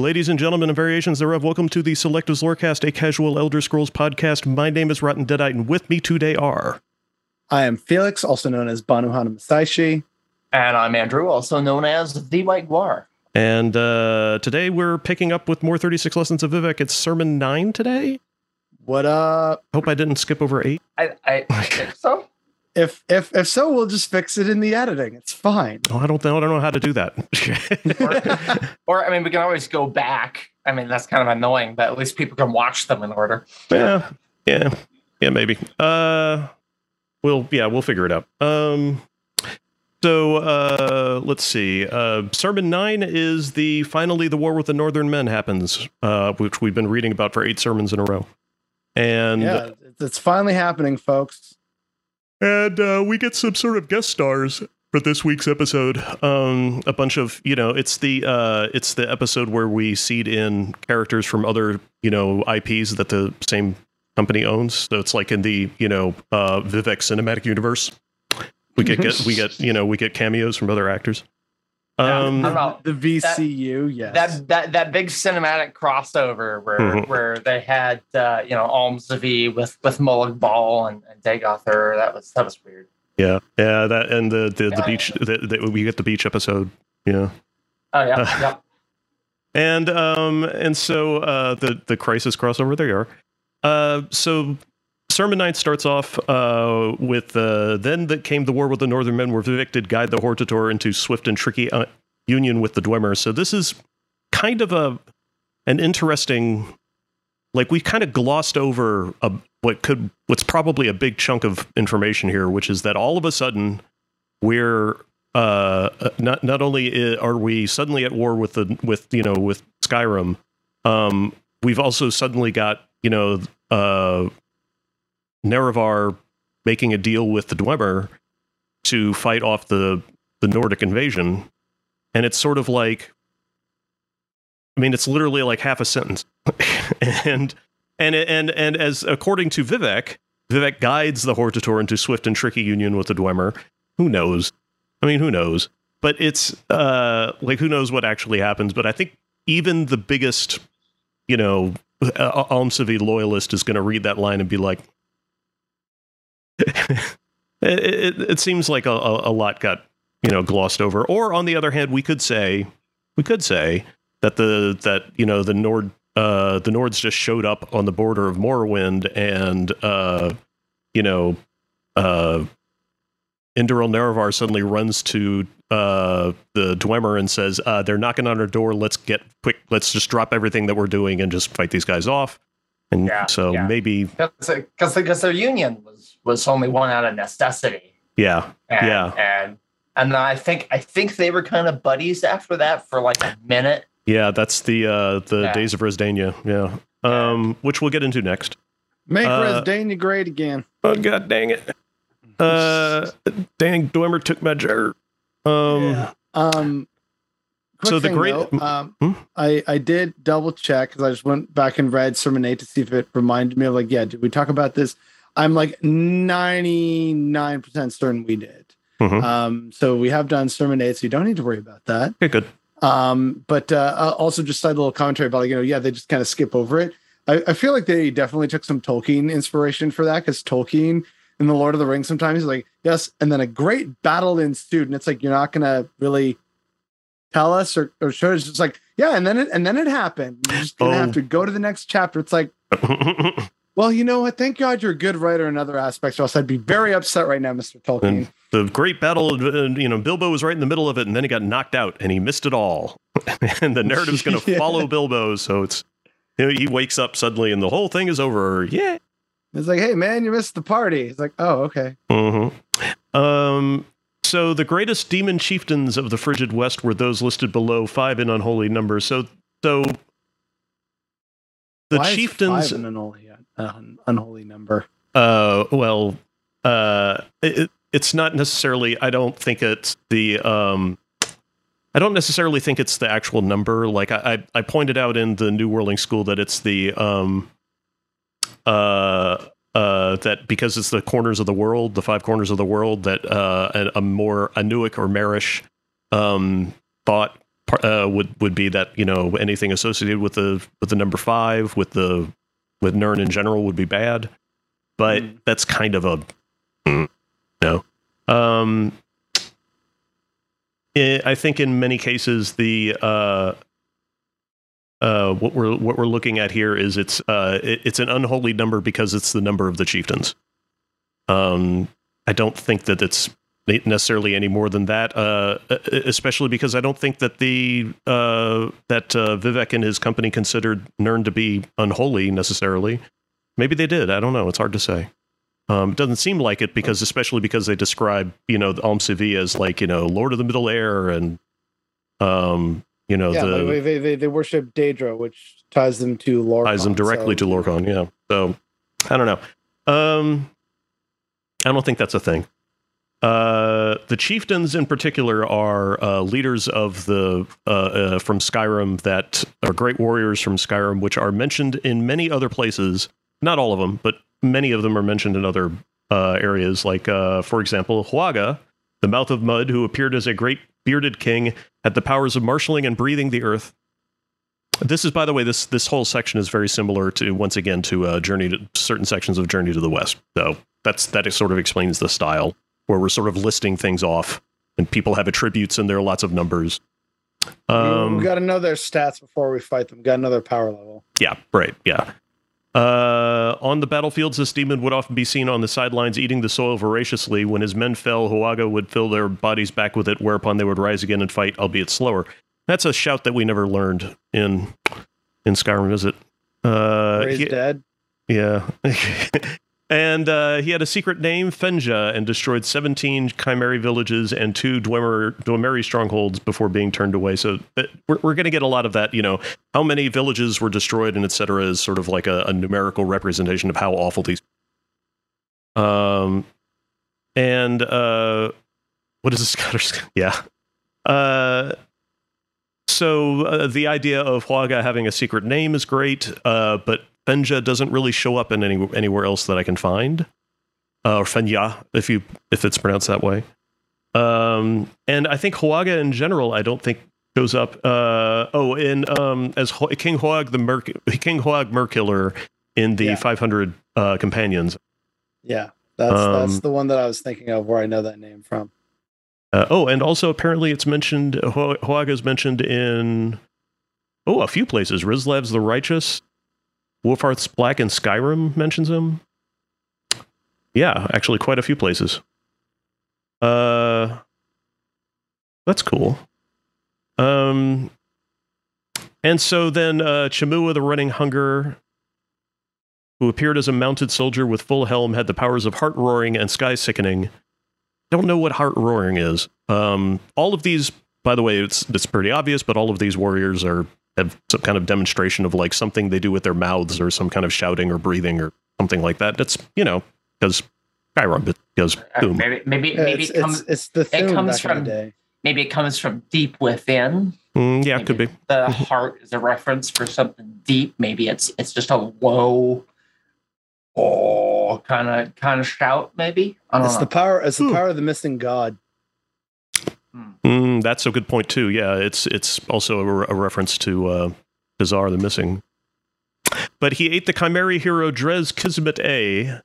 Ladies and gentlemen and variations thereof, welcome to the Selectives Lorecast, a casual Elder Scrolls podcast. My name is Rotten Deadite, and with me today are. I am Felix, also known as Banuhana Masaishi. And I'm Andrew, also known as the White Guar. And uh, today we're picking up with more 36 Lessons of Vivec. It's Sermon 9 today. What up? Hope I didn't skip over 8. I, I think so. If if if so, we'll just fix it in the editing. It's fine. Oh, I don't know. I don't know how to do that. Or, I mean, we can always go back. I mean, that's kind of annoying, but at least people can watch them in order. yeah, yeah, yeah, maybe. Uh, we'll yeah, we'll figure it out. Um, so uh, let's see. Uh, Sermon nine is the finally the war with the Northern Men happens, uh, which we've been reading about for eight sermons in a row, and Yeah, it's- it's finally happening, folks. And uh, we get some sort of guest stars for this week's episode. Um, a bunch of you know, it's the uh, it's the episode where we seed in characters from other you know IPs that the same company owns. So it's like in the you know uh, Vivec cinematic universe. We get, get we get you know we get cameos from other actors. Yeah, Um, I'm. The VCU, yes. That that that big cinematic crossover where Mhm. where they had uh, you know Alms Almsivi with with Molag Bal and, and Dagoth Ur. That was that was weird. yeah, yeah, that and the the, the beach. The, the, we get the beach episode. Yeah. Oh yeah, Uh, yeah. and um and so uh the the crisis crossover there you are uh so sermon 9 starts off uh with uh then that came the war with the northern men were evicted, guide the hortator into swift and tricky uh, union with the dwemer. So this is kind of a an interesting like we kind of glossed over a what could what's probably a big chunk of information here which is that all of a sudden we're uh not not only are we suddenly at war with the with you know with Skyrim um we've also suddenly got you know uh Nerevar making a deal with the Dwemer to fight off the the Nordic invasion and it's sort of like I mean it's literally like half a sentence and and and and as according to Vivec Vivec guides the Hortator into swift and tricky union with the Dwemer who knows I mean, who knows? But it's uh, like who knows what actually happens. But I think even the biggest, you know, uh, Almsivi loyalist is going to read that line and be like, it, it, it seems like a, a, a lot got you know glossed over. Or on the other hand, we could say we could say that the that you know the Nord uh, the Nords just showed up on the border of Morrowind and uh, you know. Uh, Indoril Nerevar suddenly runs to uh, the Dwemer and says, uh, "They're knocking on our door. Let's get quick. Let's just drop everything that we're doing and just fight these guys off." And Yeah, so yeah. maybe, Because because their union was was only one out of necessity. yeah, And, Yeah. and and I think I think they were kind of buddies after that for like a minute. yeah. That's the uh, the Yeah. Days of Resdania. Yeah, um, which we'll get into next. Make uh, Resdania great again. Oh god, dang it! Uh, dang, Dwemer took my jerk. Um, Yeah. Um, quick so the great- though, um, Hmm? I I did double check because I just went back and read Sermon Eight to see if it reminded me of like, yeah, did we talk about this? I'm like 99 percent certain we did. Mhm. Um, so we have done Sermon Eight, so you don't need to worry about that. okay, good. Um, but uh, uh, also just side a little commentary about like, you know, yeah, they just kind of skip over it. I, I feel like they definitely took some Tolkien inspiration for that because Tolkien in the Lord of the Rings sometimes like, yes, and then a great battle ensued, and it's like you're not gonna really tell us or, or show us. It's just like, yeah, and then it and then it happened. You're just gonna Oh. have to go to the next chapter. It's like, well, you know what? Thank God you're a good writer in other aspects, or else I'd be very upset right now, Mr. Tolkien. the great battle, uh, you know, Bilbo was right in the middle of it, and then he got knocked out, and he missed it all. and the narrative's going to Yeah. follow Bilbo, so it's you know, he wakes up suddenly, and the whole thing is over. Yeah. It's like, hey man, you missed the party. It's like, oh, okay. hmm Um. So the greatest demon chieftains of the frigid west were those listed below, five in unholy numbers. So, so the Why chieftains. An unholy, number. Uh, well, uh, it, it's not necessarily. I don't think it's the. Um, I don't necessarily think it's the actual number. Like I, I, I pointed out in the New Whirling School that it's the um, uh, uh, that because it's the corners of the world, the five corners of the world, that uh, a, a more Anuic or Marish um, thought uh, would would be that you know anything associated with the with the number five with the with Nirn in general would be bad, but Mm. that's kind of a mm, no. Um, I I think in many cases the uh, uh, what we're what we're looking at here is it's uh, it, it's an unholy number because it's the number of the chieftains. Um, I don't think that it's necessarily any more than that. Uh, especially because I don't think that the uh, that uh, Vivec and his company considered Nirn to be unholy necessarily. Maybe they did. I don't know. It's hard to say. Um, it doesn't seem like it because, especially because they describe, you know, the Alm Sivi as like, you know, Lord of the Middle Air and, um, you know, yeah, the they, they they worship Daedra, which ties them to Lorkhan. ties them directly so- to Lorkhan. Yeah. So I don't know. Um, I don't think that's a thing. Uh, the chieftains in particular are uh, leaders of the uh, uh, from Skyrim that are great warriors from Skyrim, which are mentioned in many other places. Not all of them, but many of them are mentioned in other uh, areas. Like, uh, for example, Huaga, the mouth of mud, who appeared as a great bearded king, had the powers of marshaling and breathing the earth. This is, by the way, this this whole section is very similar to once again to Journey to certain sections of Journey to the West. So that's that sort of explains the style where we're sort of listing things off, and people have attributes and there are lots of numbers. We- Um, we got to know their stats before we fight them. Got to know their power level. yeah, right. Yeah. Uh, on the battlefields, this demon would often be seen on the sidelines eating the soil voraciously. When his men fell, Huaga would fill their bodies back with it, whereupon they would rise again and fight, albeit slower. That's a shout that we never learned in in Skyrim, is it? Uh, Raised he- dead. yeah. And uh, he had a secret name, Fenja, and destroyed 17 Chimeri villages and two Dwemer, Dwemeri strongholds before being turned away. So uh, we're, we're going to get a lot of that, you know, how many villages were destroyed and et cetera is sort of like a, a numerical representation of how awful these. Um, and uh, what is this Scottish? Yeah. Uh, so uh, the idea of Huaga having a secret name is great, uh, but Fenja doesn't really show up in any anywhere else that I can find, uh, or Fenya if you if it's pronounced that way. Um, and I think Huaga in general, I don't think shows up. Uh, oh, in um, as Ho- King Huag the Mer- King Huag Merkiller in the Yeah. 500 uh, companions. Yeah, that's Um, that's the one that I was thinking of where I know that name from. Uh, oh, and also apparently it's mentioned. Hu- Huaga is mentioned in oh a few places. Rislav's the Righteous, Wolfheart's Black, and Skyrim mentions him. Yeah, actually, quite a few places. Uh, that's cool. Um, and so then uh, Chamua, the Running Hunger, who appeared as a mounted soldier with full helm, had the powers of heart roaring and sky sickening don't know what heart roaring is. Um, all of these, by the way, it's it's pretty obvious, but all of these warriors are have some kind of demonstration of like something they do with their mouths or some kind of shouting or breathing or something like that. That's you know because Skyrim it goes Uh, boom. maybe maybe Yeah, maybe it's, it comes it's, it's the thing comes from- the day. maybe it comes from deep within. Mm, yeah, could be. The heart is a reference for something deep. Maybe it's it's just a low, oh, kind of kind of shout. Maybe I don't It's know. the power. It's the Hmm. power of the missing god. Mm, that's a good point too. Yeah, it's it's also a, a reference to uh, Bizarre the Missing. But he ate the Chimeri hero Drez Kismet A,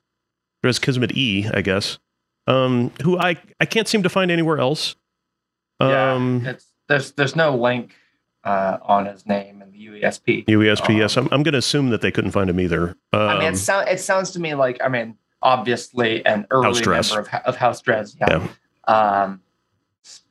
Drez Kismet E, I guess, um, who I I can't seem to find anywhere else. Um, yeah, it's there's there's no link uh, on his name in the UESP. UESP, yes. Um, I'm, I'm going to assume that they couldn't find him either. Um, I mean, it, sound, it sounds to me like I mean, obviously an early member of, of House Dres. Yeah. Um, s-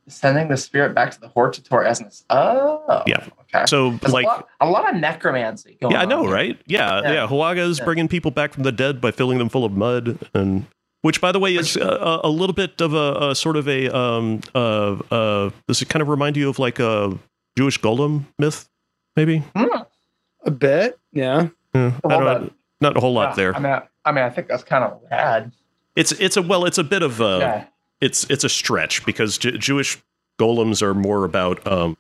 sending the spirit back to the Hortator as oh Yeah. okay. so, There's like, a, lot, a lot of necromancy going yeah, I know, here. right? Yeah, yeah. Yeah. Huaga's Yeah. bringing people back from the dead by filling them full of mud, and which, by the way, is a, a, a little bit of a, a sort of a um uh uh. Does it kind of remind you of like a Jewish golem myth, maybe? Hmm. A bit, yeah. Yeah, I don't know. Not a whole lot Yeah, there. I mean, I, I mean, I think that's kind of rad. It's it's a well, it's a bit of a yeah. It's it's a stretch because J- Jewish golems are more about um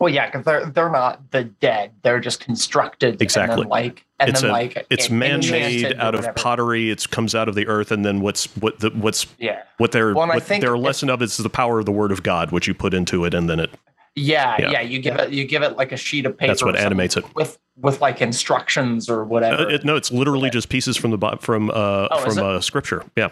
Well, yeah, because they're they're not the dead; they're just constructed. And Exactly. then, like, and It's then a- like it's en- man-made out of pottery. It comes out of the earth, and then what's what the what's Yeah, what their Well, what their lesson of is the power of the word of God, which you put into it, and then it Yeah, Yeah. yeah, You give it you give it like a sheet of paper. That's what animates it. with with like instructions or whatever. Uh, it, no, it's literally Okay. just pieces from the from uh, Oh, from uh, scripture. Yeah,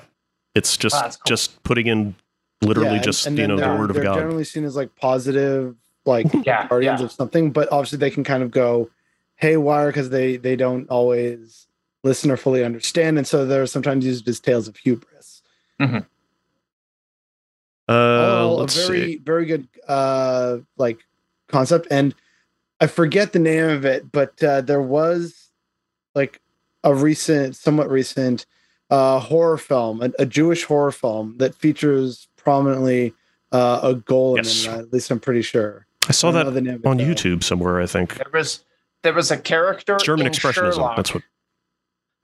it's just Oh, cool. just putting in literally Yeah, just and you know the word of they're God. generally seen as like positive, like yeah, guardians yeah. of something, but obviously they can kind of go haywire because they they don't always listen or fully understand, and so they're sometimes used as tales of hubris. Uh, Oh, a let's very see. very good uh like concept, and I forget the name of it, but uh, there was like a recent, somewhat recent uh horror film, a, a Jewish horror film that features prominently uh, a golem. Yes. in that, at least I'm pretty sure. I saw I that the name on though. YouTube somewhere. I think There was there was a character German in expressionism. Sherlock. That's what.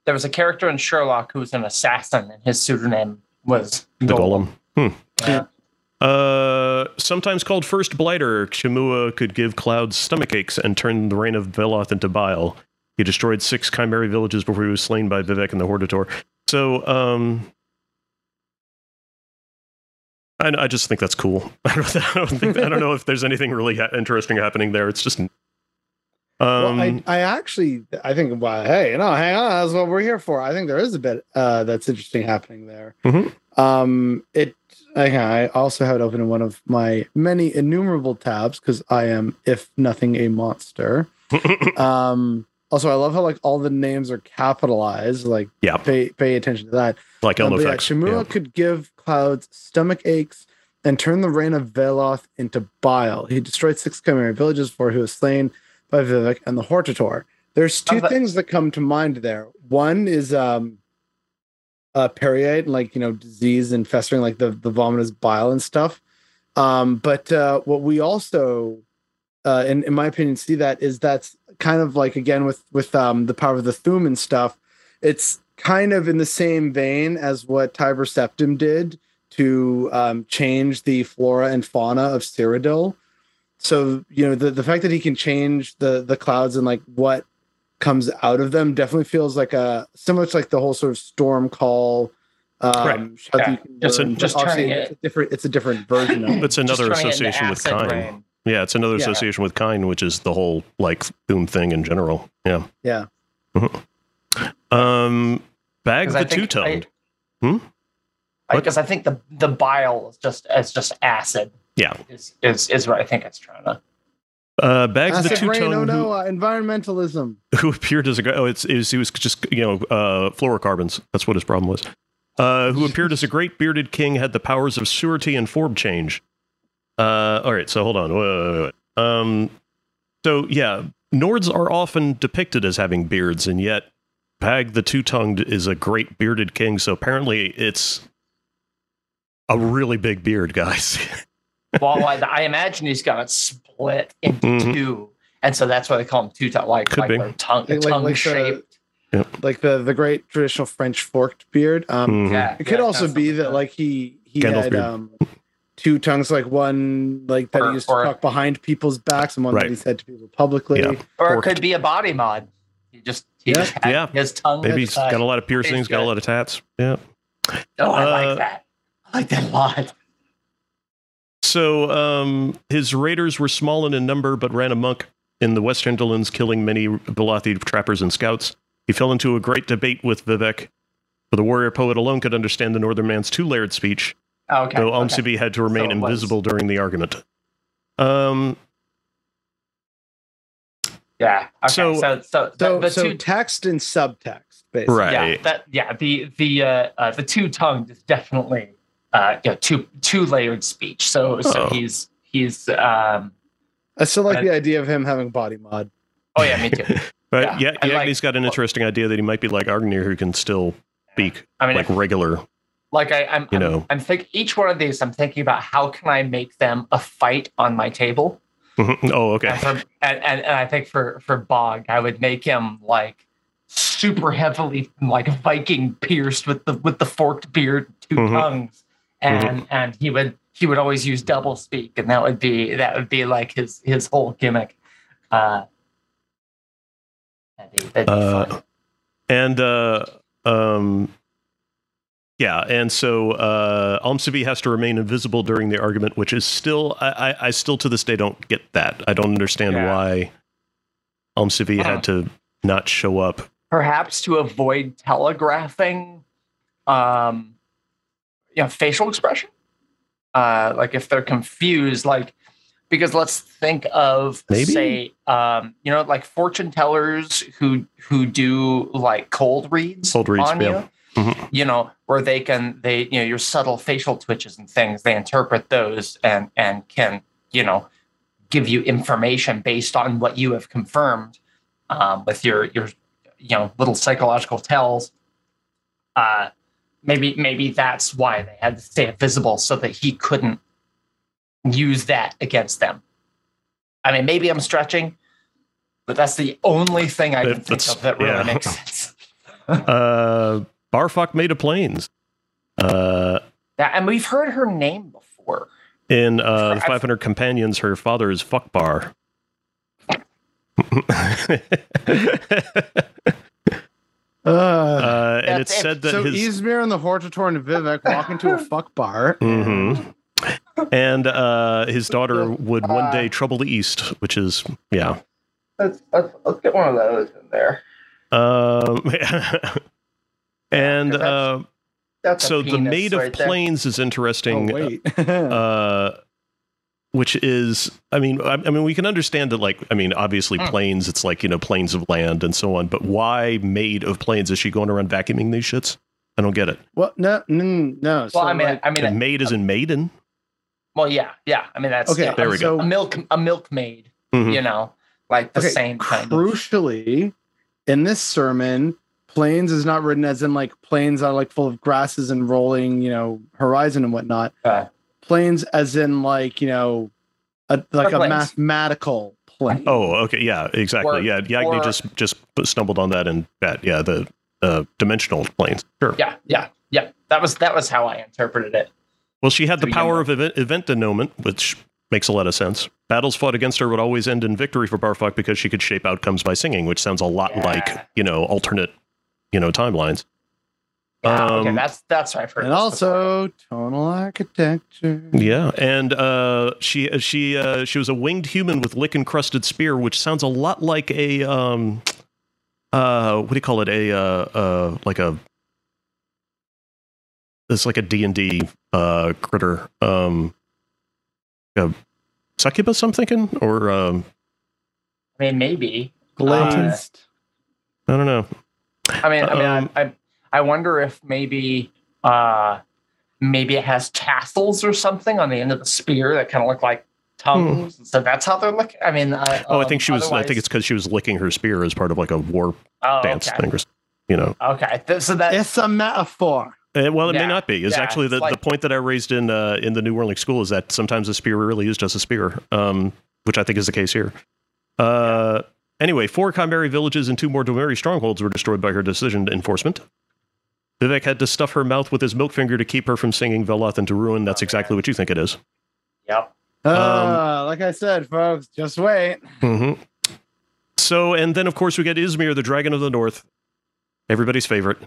There was a character in Sherlock who was an assassin, and his pseudonym was The golem. Yeah. Uh, sometimes called First Blighter, Chimua could give clouds stomach aches and turn the rain of Veloth into bile. He destroyed six Chimera villages before he was slain by Vivec and the Hortator. So, um, I, I just think that's cool. I don't, I don't think I don't know if there's anything really ha- interesting happening there. It's just, um, well, I, I actually I think well, hey, you know hang on, that's what we're here for. I think there is a bit uh, that's interesting happening there. Mhm. Um, it on, I also have it open in one of my many innumerable tabs because I am, if nothing, a monster. Um, also, I love how like all the names are capitalized. Like, yeah, pay pay attention to that. like Uh, but yeah, Ehlnofex. Shimura yeah. could give clouds stomach aches and turn the rain of Veloth into bile. He destroyed six Chimera villages before he was slain by Vivec and the Hortator. There's two Oh, but- things that come to mind there. One is um uh Peryite, like you know, disease and festering, like the the vomitous bile and stuff. Um, but uh what we also uh in, in my opinion see that is that's kind of like again with with um the power of the Thu'um and stuff, it's kind of in the same vein as what Tiber Septim did to um, change the flora and fauna of Cyrodiil. So you know the the fact that he can change the the clouds and like what comes out of them definitely feels like a similar to like the whole sort of storm call. Um, Right. Yeah. you can Just- burn, just obviously turning it's it- a different it's a different version of it. It's another Just it association with acid Kyne. rain. Yeah, it's another Yeah. association with Kyne, which is the whole like Boom thing in general. Yeah. Yeah. Um, Bag 'Cause the two toned. Hmm? Because I think the the bile is just is just acid. Yeah. Is is is what I think it's trying to. Uh, Bags the two rain, oh toned no, uh, environmentalism. who, who appeared as a oh it's, it was, he was just you know uh, fluorocarbons. That's what his problem was. Uh, who appeared as a great bearded king had the powers of surety and form change. Uh, all right, so hold on. Wait, wait, wait, wait. Um, so yeah, Nords are often depicted as having beards, and yet Pag the two tongued is a great bearded king. So apparently, it's a really big beard, guys. Mm-hmm. Well, I, I imagine he's got it split into Mhm. two, and so that's why they call him two tongued, like Could like be. tongue Like- like- tongue like the- shaped. Like the the great traditional French forked beard. Um, Mhm. Yeah, It could yeah, also be that like he he Gandalf had beard. um two tongues, like one like that Or- he used to or- talk behind people's backs, and one Right. that he said to people publicly. Yeah. or it forked. could be a body mod. He just he Yeah. just had Yeah. his tongue. Maybe is, he's uh, got a lot of piercings, got a lot of tats. Yeah. Oh, I uh, like that. I like that a lot. So um, his raiders were small in number, but ran amok in the West Hinterlands, killing many Velothi trappers and scouts. He fell into a great debate with Vivec, for the warrior poet alone could understand the northern man's two-layered speech, Okay. though okay. Had to remain So it was- invisible during the argument. Um, Yeah. Okay. So- So so, So, the, the so two text and subtext, basically. right. yeah that yeah the the uh, uh the two tongued is definitely uh you know, two two layered speech. So so Oh. he's he's um I still like And- the idea of him having body mod. oh yeah me too. But Yeah, yeah, and yeah, like- he's got an interesting idea that he might be like Agnir, who can still speak I mean like regular. Like I, I'm, You I'm, know. I'm think each one of these. I'm thinking about how can I make them a fight on my table. oh, okay. And, for, and, and and I think for for Bog, I would make him like super heavily like Viking pierced with the with the forked beard, 2 Mhm. tongues, and and he would he would always use double speak, and that would be that would be like his his whole gimmick. Uh, that'd be, that'd be Uh. And uh, um, Yeah, and so uh, has to remain invisible during the argument, which is still I, I, I still to this day don't get that. I don't understand Yeah. why Almsivi Huh. had to not show up. perhaps to avoid telegraphing um you know facial expression uh like if they're confused like because let's think of Maybe. say um you know like fortune tellers who who do like cold reads Cold reads, on yeah. you Mhm. you know where they can they you know your subtle facial twitches and things they interpret those and and can you know give you information based on what you have confirmed um, with your your you know little psychological tells uh maybe maybe that's why they had to stay invisible so that he couldn't use that against them i mean maybe i'm stretching but that's the only thing i can think that's- of that really yeah. makes sense Uh, Barfok made of planes. Uh, Yeah, and we've heard her name before in uh, the I've- 500 Companions, her father is Fuckbar. Uh, uh, and it's it. said that so his Ysmir and the Hortator and Vivec walk into a fuck bar. Mhm. and uh, his daughter would one day trouble the East, which is yeah. let's, let's, let's get one of those in there Um, and 'cause that's uh, that's so the penis maid of right there. planes is Oh interesting. wait. uh, which is, I mean, I, I mean, we can understand that, like, I mean, obviously, planes, it's like, you know, planes of land and so on, but why maid of planes? Is she going around vacuuming these shits? I don't get it. well, no, no, no. So, i mean like, i mean And maid is in maiden? well yeah yeah i mean that's okay, yeah, There we go. a milk a milkmaid Mhm. you know like the Okay, same kind of crucially, in this sermon, plains is not written as in like plains are like full of grasses and rolling, you know, horizon and whatnot. uh, Plains as in like, you know, a, like a plains. mathematical plane. Oh, okay. Yeah, exactly. Or- yeah. Yagni or- just, just stumbled on that and that. Yeah. The uh, dimensional planes. Sure. yeah yeah yeah that was that was how i interpreted it Well, she had the power of event, event denouement, which makes a lot of sense. Battles fought against her would always end in victory for Barfok because she could shape outcomes by singing, which sounds a lot Yeah. like, you know, alternate, you know, timelines. yeah okay Um, that's that's what i've heard and this also tonal architecture. Yeah, and uh, she she uh, she was a winged human with lick encrusted spear, which sounds a lot like a um, uh, what do you call it? A uh, uh, like a it's like a D and D uh critter, um, a succubus. I'm thinking, or um, i mean maybe Glazed. I don't know. I mean i mean Um, I, I i wonder if maybe uh maybe it has tassels or something on the end of the spear that kind of look like tongues so that's how they're looking i mean I, Hmm. Oh, I um, think she was. I think it's because she was licking her spear as part of like a war oh, dance okay. thing, or s- you know. okay Th- so that it's a metaphor. Uh, well, it may not be. It's yeah, actually the, it's like- the point that I raised in uh, in the New Whirling School is that sometimes a spear really is just a spear, um, which I think is the case here. Uh, Anyway, four Chimeri villages and two more Dwemeri strongholds were destroyed by her decision enforcement. Vivec had to stuff her mouth with his milk finger to keep her from singing Veloth into ruin. That's exactly what you think it is. yep Uh, like I said, folks, just wait. hmm So, and then of course we get Ysmir, the Dragon of the North, everybody's favorite,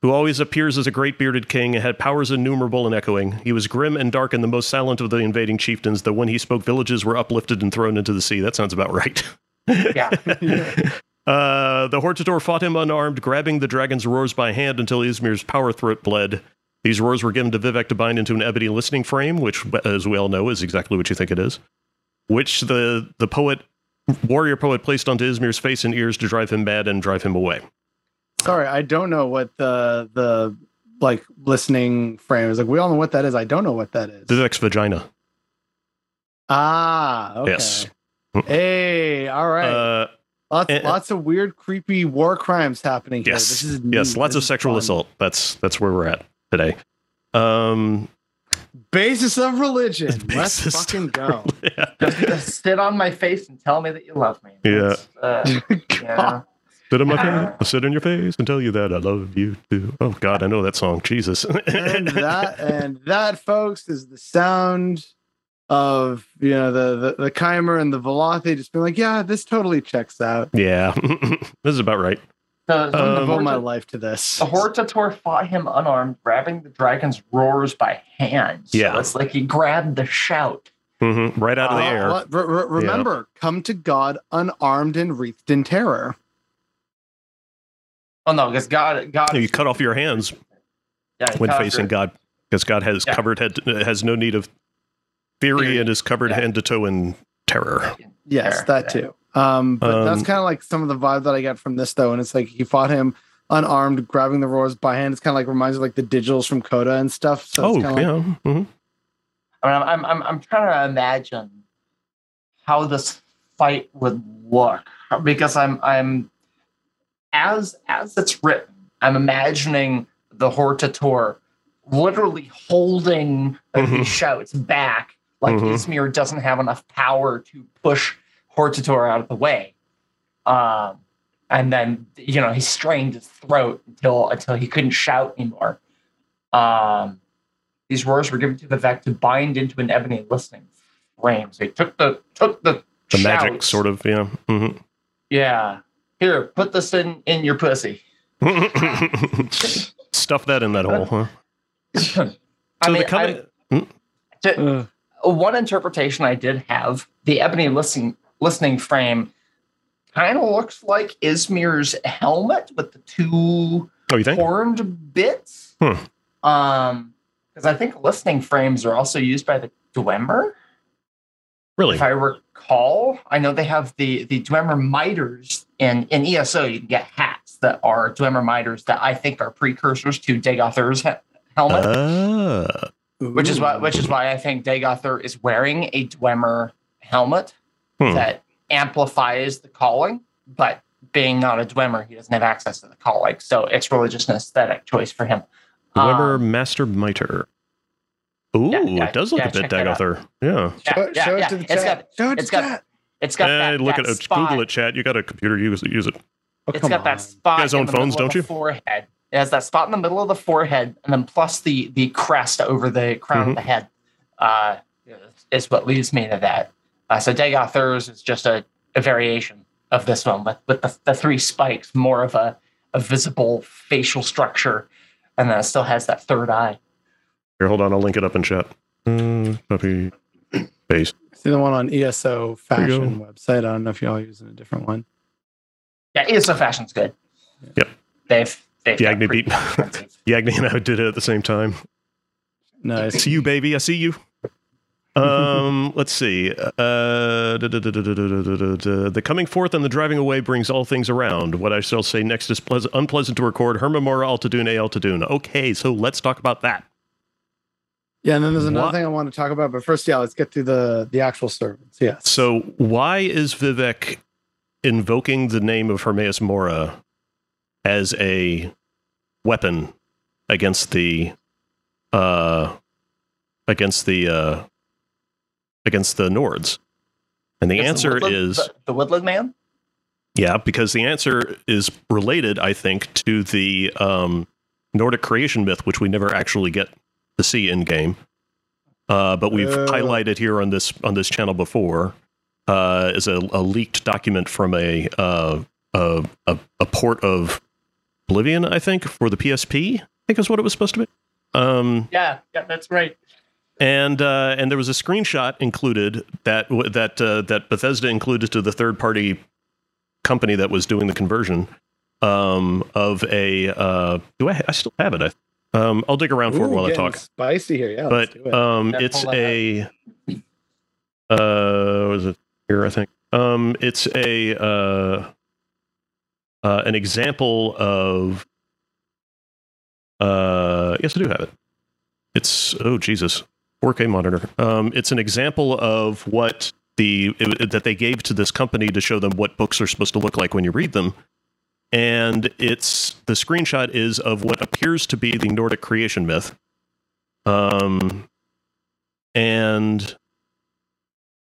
who always appears as a great bearded king and had powers innumerable and echoing. He was grim and dark and the most silent of the invading chieftains, though when he spoke, villages were uplifted and thrown into the sea. That sounds about right. yeah Uh, the Hortator fought him unarmed, grabbing the dragon's roars by hand until Ysmir's power throat bled. These roars were given to Vivec to bind into an ebony listening frame, which, as we all know, is exactly what you think it is. Which the the poet, warrior poet, placed onto Ysmir's face and ears to drive him mad and drive him away. Sorry, I don't know what the the like listening frame is. Like we all know what that is. I don't know what that is. Vivec's vagina. Ah, okay. Yes. Hey, all right. Uh, lots and- lots of weird, creepy war crimes happening here. yes, This is yes, neat. lots This of sexual fun. assault. That's that's where we're at today. Um, Basis of religion. Let's fucking go. just, just sit on my face and tell me that you love me Yeah. Uh, yeah. sit in my face, I'll sit in your face and tell you that I love you too. Oh God, I know that song. Jesus. and that and that, folks, is the sound of you know the the, the chimer and the velothi just being like, yeah, this totally checks out. Yeah, this is about right. The, the, Um, Devote my life to this. the Hortator fought him unarmed, grabbing the dragon's roars by hand. So Yeah. it's like he grabbed the shout. hmm Right out of the Uh, air. What? Re- re- remember, come to God unarmed and wreathed in terror. Oh no, because God, God, You cut off your hands yeah, when facing God, because God has Yeah. covered head has no need of theory Theory. and is covered Yeah. head to toe in terror. Yes, Fair, that too. Um, but that's Um, kind of like some of the vibe that I get from this, though. And it's like he fought him unarmed, grabbing the roars by hand. It's kind of like reminds me of like the digitals from Coda and stuff. So oh it's yeah. like, mhm. I mean, I'm, I'm, I'm, I'm trying to imagine how this fight would look because I'm, I'm, as, as it's written, I'm imagining the Hortator literally holding Mhm. these shouts back, like Mhm. Ysmir doesn't have enough power to push Hortator out of the way. Um, and then you know he strained his throat until until he couldn't shout anymore. Um, these roars were given to Vivec to bind into an ebony listening frame. So he took the took the The magic sort of yeah. Yeah. Here, put this in in your pussy. Stuff that in that hole, huh? I So mean, the coming, I- uh, one interpretation I did have the ebony listening listening frame kind of looks like Ysmir's helmet with the two oh, horned bits. Hmm. Um, because I think listening frames are also used by the Dwemer. Really? If I recall, I know they have the the Dwemer miters in in ESO. You can get hats that are Dwemer miters that I think are precursors to Dagoth Ur's he- helmet. Which is why which is why I think Dagoth Ur is wearing a Dwemer helmet Hmm. that amplifies the calling, but being not a Dwemer, he doesn't have access to the calling. So it's really just an aesthetic choice for him. Weber Um, Master Miter. Ooh, Yeah, yeah, it does look yeah, a bit check. Dagoth Ur. Yeah. yeah, show, show it to the It's chat. got show it it's to got- chat. it's got Eh, that, look that at it. Google it, chat. You got a computer. Use it. Use it. Oh, It's come got on. that spot. You guys own in the phones, don't you? Forehead. It has that spot in the middle of the forehead, and then plus the the crest over the crown Mhm. of the head. Uh, is what leads me to that. Uh, so Dagoth Ur's is just a, a variation of this one with, with the, the three spikes, more of a, a visible facial structure, and then it still has that third eye. Here, hold on. I'll link it up in chat. Mm, copy. Paste. See the one on ESO fashion website. I don't know if y'all are using a different one. Yeah, ESO Fashion's good. Yep. They've they've got Yagni beat Yagni and I did it at the same time. Nice. See you, baby. I see you. Um, let's see. Uh, the coming forth and the driving away brings all things around. What I shall say next is pleasant, unpleasant to record. Hermamora Altadoon A Altadoon. Okay, so let's talk about that. Yeah, and then there's another what? thing I want to talk about, but first, yeah, let's get through the the actual servants. Yeah. So why is Vivec invoking the name of Hermaeus Mora as a weapon against the uh against the uh against the Nords? And the It's answer woodland- is the, the Woodland Man. yeah, because the answer is related, I think, to the um, Nordic creation myth, which we never actually get to see in game. Uh, but we've Oh. highlighted here on this on this channel before uh, is a, a leaked document from a, uh, a a a port of Oblivion, I think, for the PSP. I think is what it was supposed to be. Um, Yeah, yeah, that's right. and uh, and there was a screenshot included that that uh, that Bethesda included to the third party company that was doing the conversion um, of a. Uh, do I? I still have it. I, um, I'll dig around for it while I getting talk. Spicy here, yeah. let's But do it. um, Yeah, it's pull that a. Uh, was it here? I think. Um, it's a uh, uh, an example of. Uh, yes, I do have it. It's oh Jesus, 4K monitor. Um, it's an example of what the it- that they gave to this company to show them what books are supposed to look like when you read them. And it's the screenshot is of what appears to be the Nordic creation myth. Um, and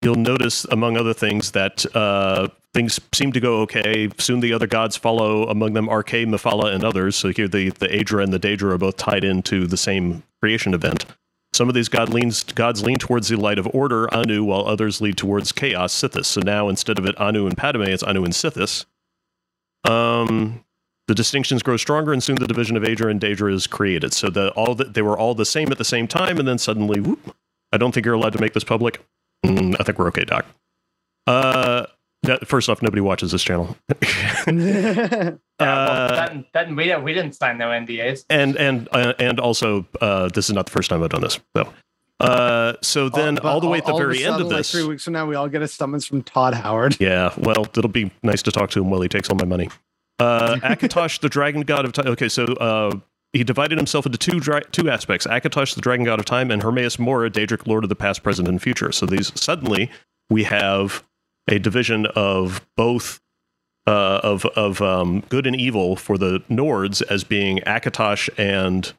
you'll notice, among other things, that uh, things seem to go okay. Soon the other gods follow, among them Arkay, Mephala, and others. So here the, the Aedra and the Daedra are both tied into the same creation event. Some of these god leans, gods lean towards the light of order, Anu, while others lead towards chaos, Sithis. So now instead of it Anu and Padomay, it's Anu and Sithis. Um, The distinctions grow stronger, and soon the division of Aedra and Daedra is created. So the all the, they were all the same at the same time, and then suddenly, whoop, I don't think you're allowed to make this public. Mm, I think we're okay, Doc. Uh, that- first off, nobody watches this channel. Yeah, well, Uh, then, then we, we didn't sign no NDAs. and and uh, and also, uh, this is not the first time I've done this. So, uh, so then But all the way at the all of a very end of sudden, like this, three weeks from now, we all get a summons from Todd Howard. Yeah, well, it'll be nice to talk to him while he takes all my money. Uh, Akatosh, the dragon god of time. Okay, so uh, he divided himself into two dra- two aspects: Akatosh, the dragon god of time, and Hermaeus Mora, Daedric, lord of the past, present, and future. So these suddenly we have a division of both uh, of of um, good and evil for the Nords as being Akatosh and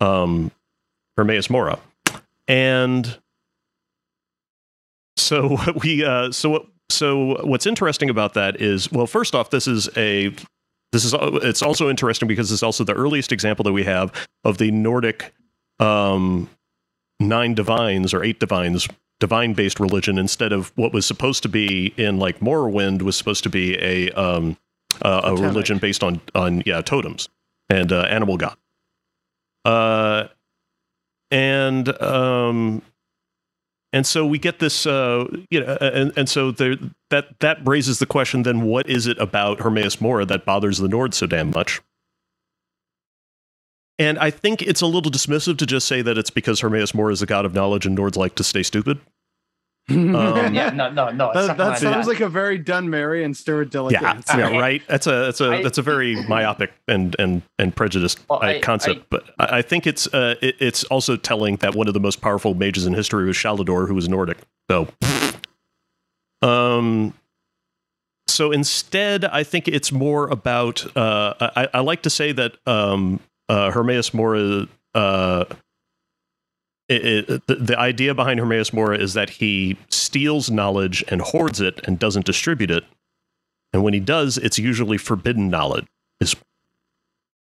um, Hermaeus Mora, and so we uh, so so what's interesting about that is well first off this is a this is it's also interesting because it's also the earliest example that we have of the Nordic um, nine divines or eight divines divine based religion instead of what was supposed to be in like Morrowind was supposed to be a um, uh, a religion based on on yeah totems and uh, animal god. Uh, and um, and so we get this uh you know and, and so there that that raises the question then what is it about hermaeus mora that bothers the nords so damn much? And i think it's a little dismissive to just say that it's because hermaeus mora is a god of knowledge and nords like to stay stupid Um, yeah, no, no, no. That, that sounds like a very done Mary and Stuart yeah, Diligent. yeah right that's a that's a I- that's a very myopic and and and prejudiced Well, uh, I- concept I- but I, I think it's uh it, it's also telling that one of the most powerful mages in history was Shalidor who was Nordic so um so instead i think it's more about uh i, I like to say that um uh hermaeus mora uh it, it, the, the idea behind hermaeus mora is that he steals knowledge and hoards it and doesn't distribute it and when he does it's usually forbidden knowledge is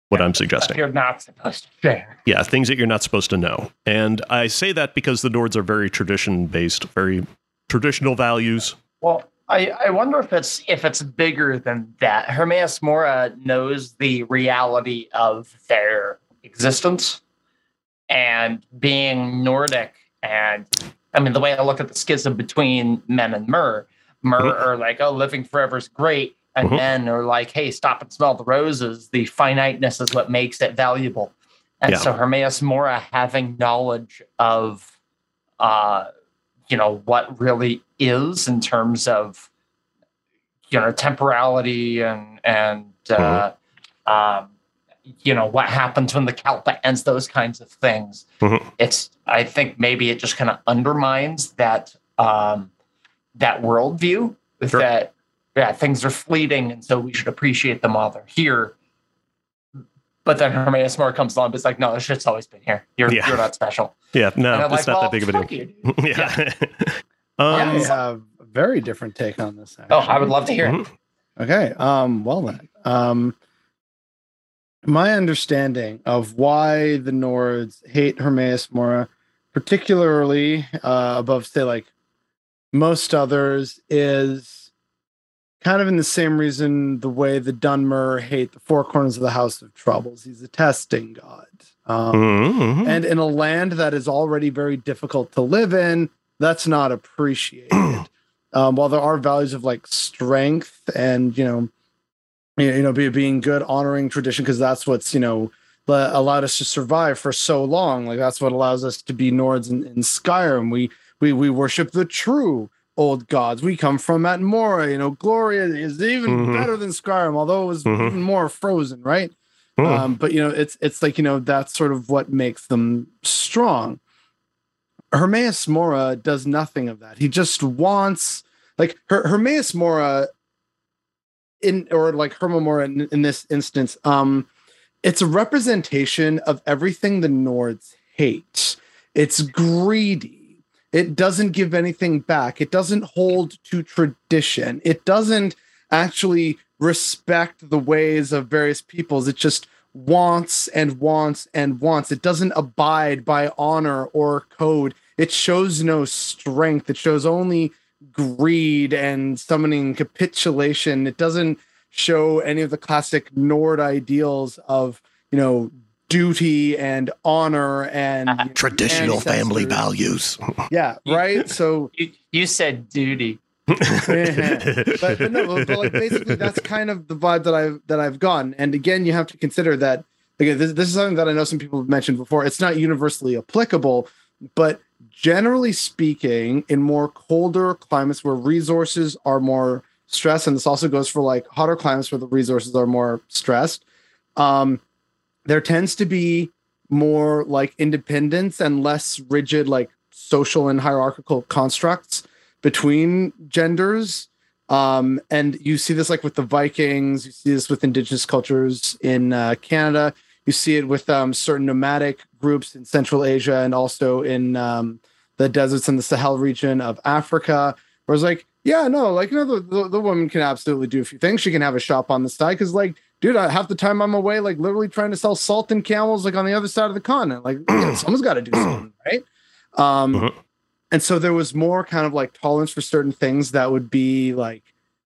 what i'm suggesting You're not supposed to share. yeah, things that you're not supposed to know. And I say that because the Nords are very tradition based, very traditional values. Well, I, I wonder if it's if it's bigger than that. Hermaeus Mora knows the reality of their existence and being Nordic and I mean the way I look at the schism between men and Mer, Mer Mhm. are like, oh, living forever is great. And Mhm. men are like, hey, stop and smell the roses. The finiteness is what makes it valuable. And Yeah. so Hermaeus Mora having knowledge of uh you know what really is in terms of you know temporality and and uh, um, you know what happens when the Kalpa ends, those kinds of things. Mhm. It's I think maybe it just kind of undermines that um, that worldview Sure. that yeah things are fleeting and so we should appreciate them while they're here. But then Hermaeus Mora comes along, and is like, no, this shit's always been here. You're Yeah. you're not special. Yeah, no, and it's like, not well, that big of a deal. fuck you, dude. yeah. I um, have a very different take on this. Oh, I would love to hear it. mhm. Okay. Um, well then. Um my understanding of why the Nords hate Hermaeus Mora, particularly uh, above, say, like most others, is kind of in the same reason the way the Dunmer hate the four corners of the House of Troubles. He's a testing god. Um, Mhm. and in a land that is already very difficult to live in, that's not appreciated. um, while there are values of like strength and you know, you know, be, being good, honoring tradition, because that's what's you know allowed us to survive for so long. Like that's what allows us to be Nords in, in Skyrim. We we we worship the true old gods. We come from Atmora. You know, Gloria is even Mhm. better than Skyrim, although it was Mhm. even more frozen, right? Mhm. Um, but you know, it's it's like you know that's sort of what makes them strong. Hermaeus Mora does nothing of that. He just wants like Her- Hermaeus Mora in or like Herma Mora in, in this instance. Um, it's a representation of everything the Nords hate. It's greedy. It doesn't give anything back. It doesn't hold to tradition. It doesn't actually respect the ways of various peoples. It just wants and wants and wants. It doesn't abide by honor or code. It shows no strength. It shows only greed and summoning capitulation. It doesn't show any of the classic Nord ideals of you know duty and honor and you know, Traditional family values. Yeah, right. So You, you said duty. but, but no, but, but, like basically that's kind of the vibe that I've that I've gotten. And again, you have to consider that again, this, this is something that I know some people have mentioned before. It's not universally applicable, but generally speaking, in more colder climates where resources are more stressed, and this also goes for like hotter climates where the resources are more stressed, um, there tends to be more like independence and less rigid like social and hierarchical constructs between genders. Um, and you see this like with the vikings you see this with indigenous cultures in uh, canada you see it with um, certain nomadic groups in central asia and also in um, the deserts in the sahel region of africa. Where it's like yeah no like you know the, the, the woman can absolutely do a few things. She can have a shop on the side. Because like dude I, half the time i'm away like literally trying to sell salt and camels like on the other side of the continent. Like someone's got to do something right? Um Mhm. and so there was more kind of like tolerance for certain things that would be like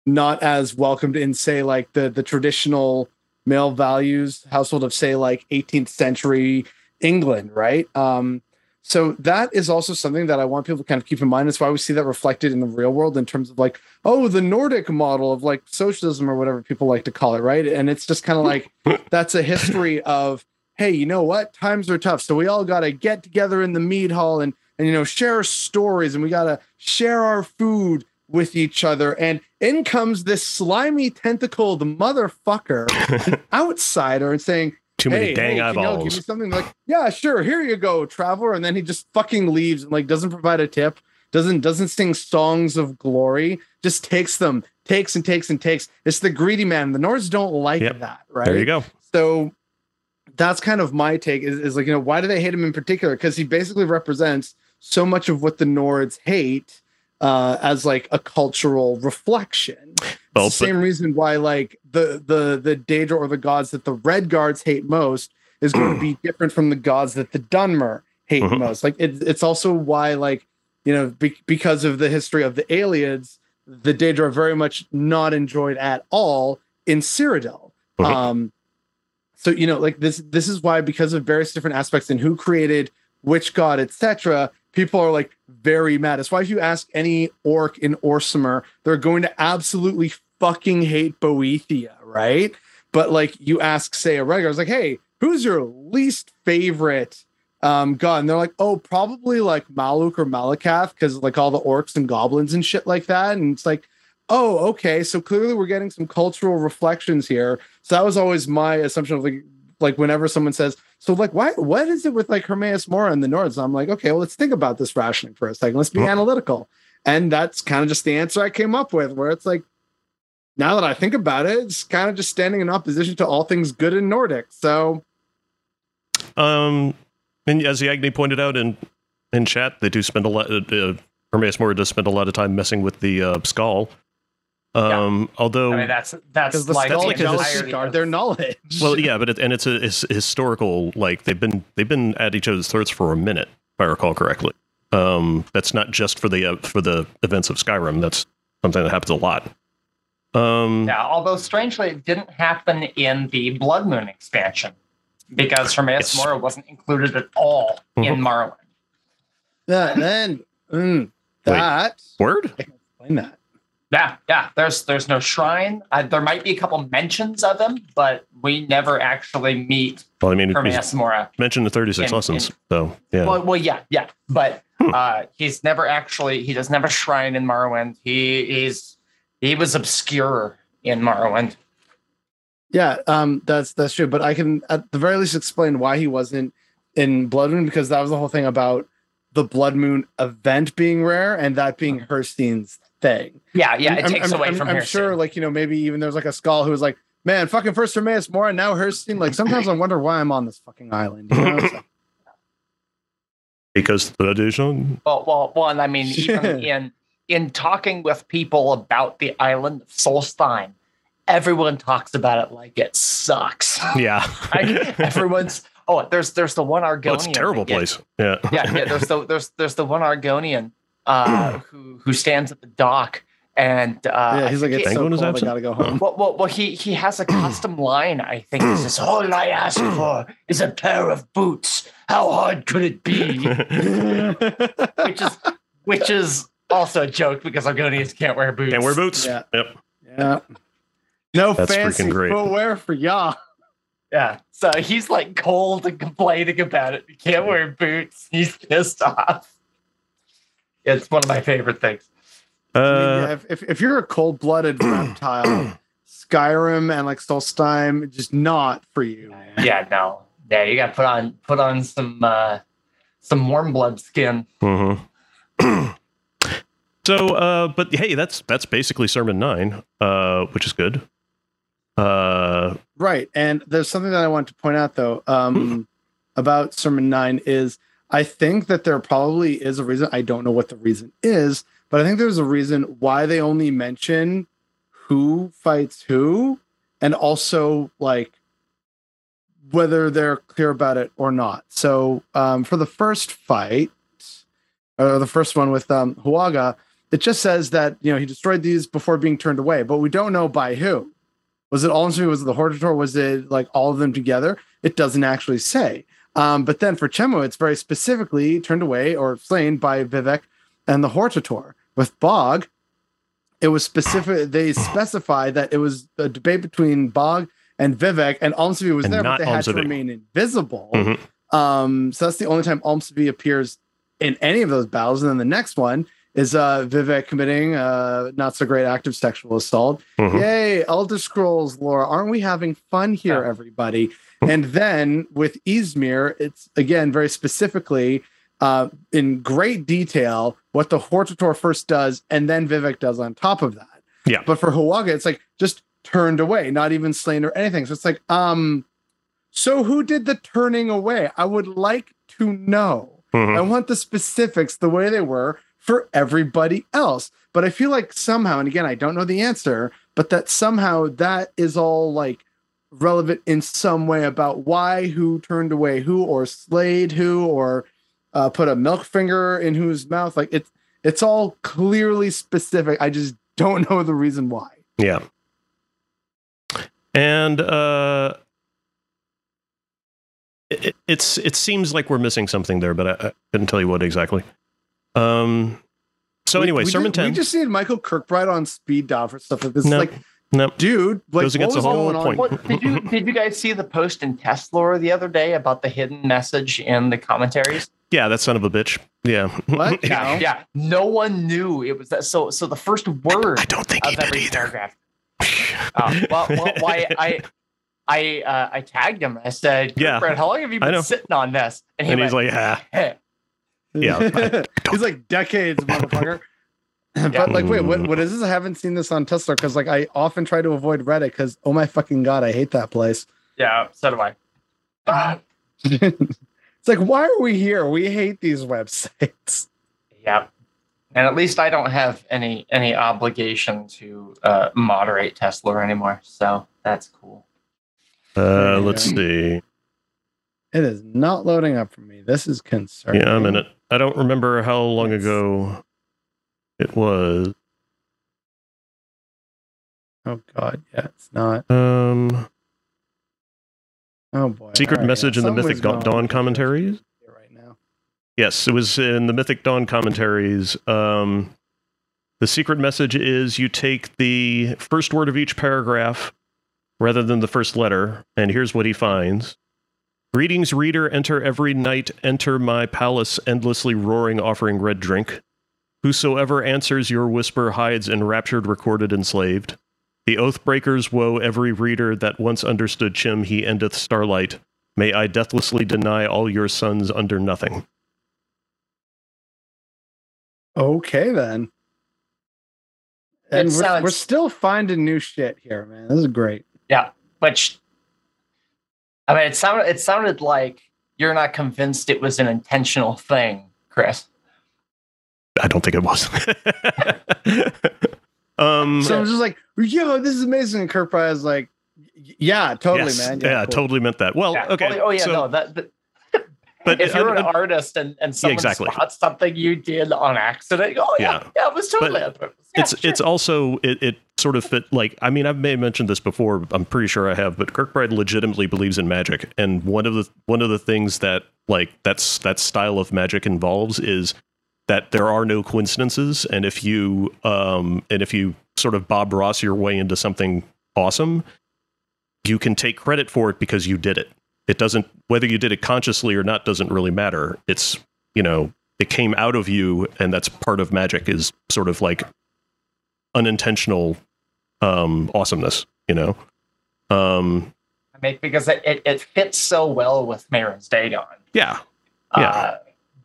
not as welcomed in say like the the traditional male values household of say like 18th century england right? Um so that is also something that i want people to kind of keep in mind. That's why we see that reflected in the real world in terms of like oh the nordic model of like socialism or whatever people like to call it right? And it's just kind of like that's a history of hey you know what? Times are tough. So we all got to get together in the mead hall and and you know share stories and we got to share our food with each other. And in comes this slimy tentacled motherfucker an outsider and saying Too many hey, dang hey, y'all give eyeballs. me something like yeah sure here you go traveler and then he just fucking leaves and like doesn't provide a tip doesn't doesn't sing songs of glory just takes them takes and takes and takes it's the greedy man the nords don't like Yep. that right There you go. so that's kind of my take is, is like you know why do they hate him in particular because he basically represents so much of what the nords hate uh as like a cultural reflection Well, same reason why like the the the Daedra or the gods that the red guards hate most is going to be different from the gods that the Dunmer hate Mhm. most like it, it's also why like you know be, because of the history of the Ayleids the Daedra are very much not enjoyed at all in Cyrodiil Mhm. um so you know like this this is why because of various different aspects and who created which god etc people are like very mad. That's why if you ask any orc in orsimer they're going to absolutely fucking hate boethia right? But like you ask say a regular it's like hey who's your least favorite um god? And they're like oh probably like Malooc or Malacath because like all the orcs and goblins and shit like that. And it's like oh okay. So clearly we're getting some cultural reflections here. So that was always my assumption of like like whenever someone says so like why what is it with like hermaeus mora and the nords i'm like okay well let's think about this rationally for a second let's be Well- analytical and that's kind of just the answer i came up with where it's like now that i think about it it's kind of just standing in opposition to all things good in nordic so Um, and as Yagni pointed out in in chat, they do spend a lot. Uh, uh, Hermaeus Mora does spend a lot of time messing with the uh, Skaal. Um, although, I mean, that's that's the like Skaal the like a jealousy guard their knowledge well, yeah, but it, and it's a it's historical. Like they've been they've been at each other's throats for a minute, if I recall correctly. Um, that's not just for the uh, for the events of Skyrim. That's something that happens a lot. Um, Yeah, although strangely, it didn't happen in the Blood Moon expansion because Hermaeus Yes. Mora wasn't included at all in Mhm. Morrowind. yeah, then mm, Wait. that word. I can explain that Yeah, yeah. There's there's no shrine. Uh, there might be a couple mentions of him, but we never actually meet Well, I mean, he's Mora. mentioned the thirty six In- lessons. in- so yeah. Well, well, yeah, yeah, but Hmm. uh, he's never actually he doesn't have a shrine in Morrowind. He he's he was obscure in Morrowind. Yeah, um, that's that's true. But I can at the very least explain why he wasn't in Blood Moon because that was the whole thing about the Blood Moon event being rare and that being Hircine's thing. Yeah, yeah. It I'm- takes I'm, away I'm, from I'm here. sure, like you know, maybe even there's like a Skaal who was like, "Man, fucking first Hermaeus Mora, now Hircine." Like sometimes I wonder why I'm on this fucking island. You know? So- because tradition. Well, well, well, and I mean, even in in talking with people about the island of Solstheim, everyone talks about it like it sucks. Yeah, Right? Everyone's oh, there's there's the one Argonian. well, it's a terrible that get- place. Yeah. yeah, yeah. There's the there's there's the one Argonian uh, who who stands at the dock and uh, yeah, he's like, I it's forget- so Penguin is cold, I gotta go home. well, well, well, he he has a custom line. I think he says, "All I ask for is a pair of boots. How hard could it be?" which is which is also a joke because Argonians can't wear boots. Can't wear boots. Yeah. Yep. yeah. No That's fancy freaking great. footwear for y'all. Yeah, so he's like cold and complaining about it. He can't wear boots. He's pissed off. It's one of my favorite things. I mean, Uh, yeah, if, if, if you're a cold blooded reptile, Skyrim and like Solstheim, just not for you. man. Yeah, no, yeah, you got to put on put on some uh some warm blood skin. mhm. so, uh, but hey, that's that's basically Sermon Nine, uh, which is good. Uh, Right. And there's something that I want to point out though um, about Sermon 9 is I think that there probably is a reason. I don't know what the reason is, but I think there's a reason why they only mention who fights who and also like whether they're clear about it or not. So um, for the first fight, or the first one with um, Huaga, it just says that you know he destroyed these before being turned away, but we don't know by who. Was it all Was it the Hortator? Was it like all of them together? It doesn't actually say. Um, but then for Chemo, it's very specifically turned away or slain by Vivec and the Hortator. With Bal, it was specific. They specified that it was a debate between Bal and Vivec, and Almsivi was And there, but they had to remain invisible. Mhm. Um, so that's the only time Almsivi appears in any of those battles. And then the next one is uh, Vivec committing uh, not so great act of sexual assault. mhm. Yay, Elder Scrolls Laura, Aren't we having fun here, Yeah. everybody? And then with Ysmir, it's again very specifically uh, in great detail what the Hortator first does, and then Vivec does on top of that. Yeah. But for Huaga, it's like just turned away, not even slain or anything. So it's like, um, so who did the turning away? I would like to know. Mhm. I want the specifics the way they were for everybody else. But I feel like somehow, and again, I don't know the answer, but that somehow that is all like relevant in some way about why who turned away who or slayed who or uh, put a milk finger in whose mouth. Like it's it's all clearly specific. I just don't know the reason why. Yeah. And uh it, it's it seems like we're missing something there, but I, I couldn't tell you what exactly. Um so We- anyway, we Sermon just, 10 we just need Michael Kirkbride on speed dial for stuff like this. No. Like, no, dude, like Goes against what the whole going on? point. What did you did you guys see the post in TESLore the other day about the hidden message in the commentaries? yeah, that son of a bitch. Yeah. What? Yeah, No. yeah. No one knew it was that. So so the first word I don't think he of did every either. paragraph. Oh, well, well, why I I uh, I tagged him. I said, Yeah. Brett, how long have you been sitting on this? he and he's like, "Yeah." "Heh." Yeah, he's like decades, motherfucker. but like, wait, what, what is this? I haven't seen this on TESLore because like I often try to avoid Reddit because oh my fucking god, I hate that place. yeah, so do I. It's like, why are we here? We hate these websites. yeah, and at least I don't have any any obligation to uh, moderate TESLore anymore, so that's cool. uh, let's see. It is not loading up for me. This is concerning. Yeah, I'm in it. I don't remember how long ago it was. Oh god, yeah, it's not. Um, Oh boy. secret right, message yeah, in the Mythic Dawn, Dawn commentaries. right now. Yes, it was in the Mythic Dawn commentaries. Um, the secret message is you take the first word of each paragraph rather than the first letter, and here's what he finds. Greetings, reader. Enter every night, enter my palace, endlessly roaring, offering red drink. Whosoever answers your whisper hides enraptured, recorded, enslaved. The oath breakers woe every reader that once understood Chim, he endeth starlight. May I deathlessly deny all your sons under nothing. Okay then. And we're, sounds- we're still finding new shit here, man. This is great. Yeah, which I mean, it sounded it sounded like you're not convinced it was an intentional thing, Chris. I don't think it was. um, So I'm just like, yo, this is amazing. And Kirkbride is like, yeah, totally, yes, man. Yeah, cool." totally meant that. Well, Yeah. okay. Oh, oh, yeah, so, no, that, that but if you're uh, an artist and, and someone exactly. spots something you did on accident, you go, oh, yeah, Yeah. yeah, it was totally But on purpose. Yeah, it's sure. it's also it, it sort of fit like I mean I may have mentioned this before I'm pretty sure I have but Kirkbride legitimately believes in magic and one of the one of the things that like that's that style of magic involves is that there are no coincidences and if you um and if you sort of Bob Ross your way into something awesome you can take credit for it because you did it it doesn't whether you did it consciously or not doesn't really matter it's you know it came out of you and that's part of magic is sort of like unintentional um awesomeness you know um I mean, because it, it, it fits so well with Mehrunes Dagon. yeah Yeah. Uh,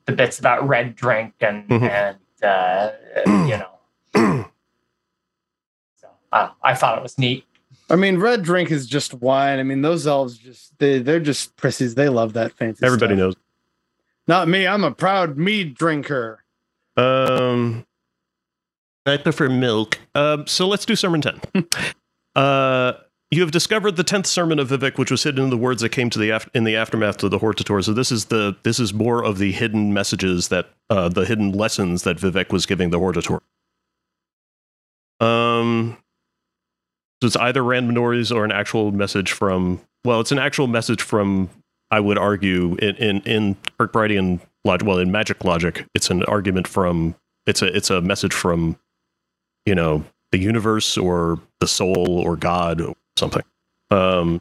the bits about red drink and, Mhm. and uh, you know. so, uh, I thought it was neat. I mean, red drink is just wine. I mean, those elves just they they're just prissies. They love that fancy. everybody stuff. knows Not me. I'm a proud mead drinker. um i prefer milk um so let's do sermon 10 uh you have discovered the tenth sermon of Vivec, which was hidden in the words that came to the af- in the aftermath of the Hortator. So this is the this is more of the hidden messages that uh, the hidden lessons that Vivec was giving the Hortator. Um, so it's either random noise or an actual message from. Well, it's an actual message from. I would argue in in in Kirkbridean logic. Well, in magic logic, it's an argument from. It's a it's a message from. You know the universe or the soul or God or something. Um.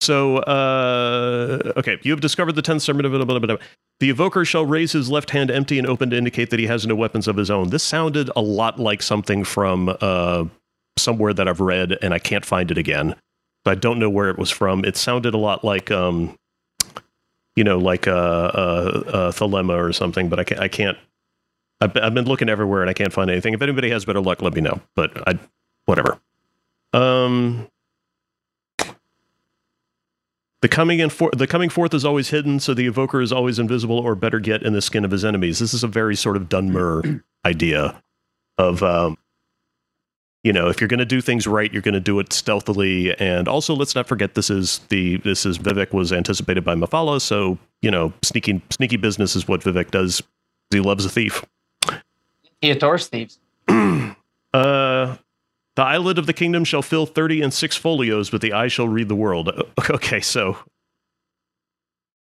So, uh, okay, you have discovered the tenth sermon. The evoker shall raise his left hand empty and open to indicate that he has no weapons of his own. This sounded a lot like something from uh, somewhere that I've read, and I can't find it again. I don't know where it was from. It sounded a lot like, um, you know, like a, uh, uh, Thelema or something, but I can't. I can't I've, I've been looking everywhere and I can't find anything. If anybody has better luck, let me know. But I, whatever. Um, the coming and for- the coming forth is always hidden, so the evoker is always invisible, or better yet, in the skin of his enemies. This is a very sort of Dunmer idea of, um, you know, if you're going to do things right, you're going to do it stealthily, and also let's not forget this is the this is Vivec was anticipated by Mephala, so you know, sneaky sneaky business is what Vivec does. He loves a thief. He adores thieves. uh, the eyelid of the kingdom shall fill 30 and six folios, but the eye shall read the world. Okay, so.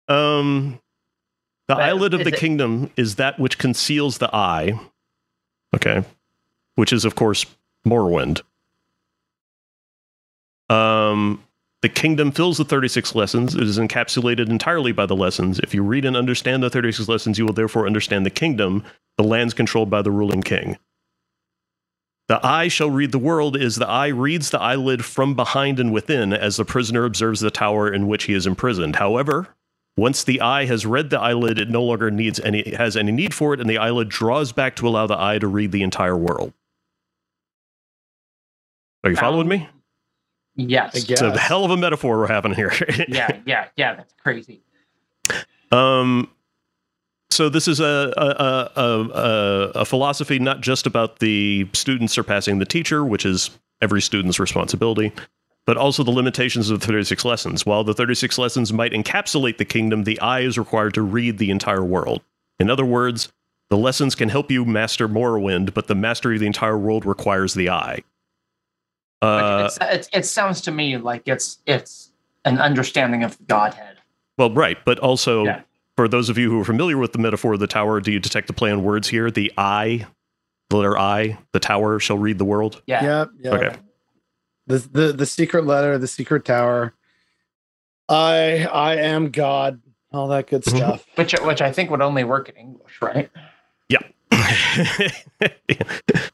Um, the But eyelid of the it- kingdom is that which conceals the eye. Okay. Which is, of course, Morrowind. Um, the kingdom fills the 36 lessons. It is encapsulated entirely by the lessons. If you read and understand the 36 lessons, you will therefore understand the kingdom, the lands controlled by the ruling king. The eye shall read the world is the eye reads the eyelid from behind and within as the prisoner observes the tower in which he is imprisoned. However, once the eye has read the eyelid, it no longer needs any has any need for it, and the eyelid draws back to allow the eye to read the entire world. Are you following me? Yes. It's a hell of a metaphor we're having here. yeah, yeah, yeah. That's crazy. Um, so this is a a, a a a philosophy not just about the student surpassing the teacher, which is every student's responsibility, but also the limitations of the 36 lessons. While the 36 lessons might encapsulate the kingdom, the eye is required to read the entire world. In other words, the lessons can help you master Morrowind, but the mastery of the entire world requires the eye. Like, Uh, it's, it's, it sounds to me like it's it's an understanding of Godhead. well, right, but also Yeah. for those of you who are familiar with the metaphor of the tower, do you detect the play on words here? The I, the letter I, the tower shall read the world. Yeah. Yep. Yep. Okay. The, the the secret letter, the secret tower. I I am God. All that good Mhm. stuff. Which which I think would only work in English, right?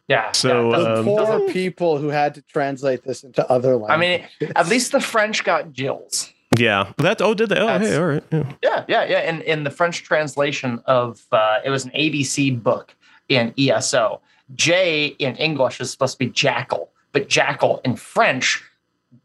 Yeah. So, yeah, The Um, poor people who had to translate this into other languages. I mean, at least the French got Jills. yeah, that. Oh, did they? Oh, That's- hey, all right. Yeah. Yeah, yeah, yeah. In in the French translation of uh, it was an ABC book in ESO. J in English is supposed to be jackal, but jackal in French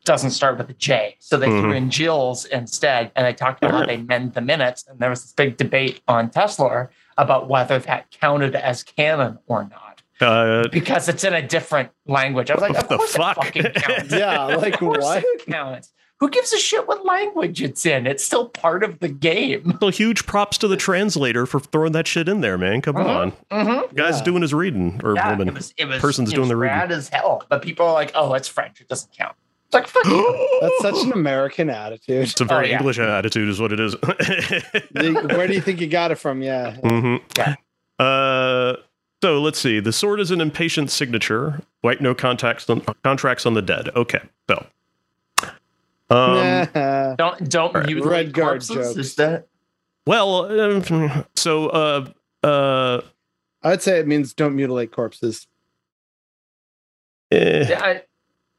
doesn't start with a J. So they threw Mhm. in Jills instead, and they talked about how they mend the minutes. And there was this big debate on TESLore about whether that counted as canon or not Uh, because it's in a different language. I was like, What of the course fuck? it fucking counts. yeah, like of course what? it counts. who gives a shit what language it's in? It's still part of the game. So huge props to the translator for throwing that shit in there, man. Come on, Mm-hmm. guy's Yeah. doing his reading or Yeah, woman. it was, it was, person's it doing was the reading. rad as hell. But people are like, oh, it's French. It doesn't count. It's like, fuck you. That's such an American attitude. It's a very Oh, yeah. English attitude, is what it is. Where do you think you got it from? Yeah. hmm Yeah. Uh, so let's see. The sword is an impatient signature. White no contacts on, contracts on the dead. Okay, so. Um, Nah. Don't don't Alright. mutilate Red guard corpses. jokes. Is that well, um, so uh, uh, I'd say it means don't mutilate corpses. eh, Yeah, I,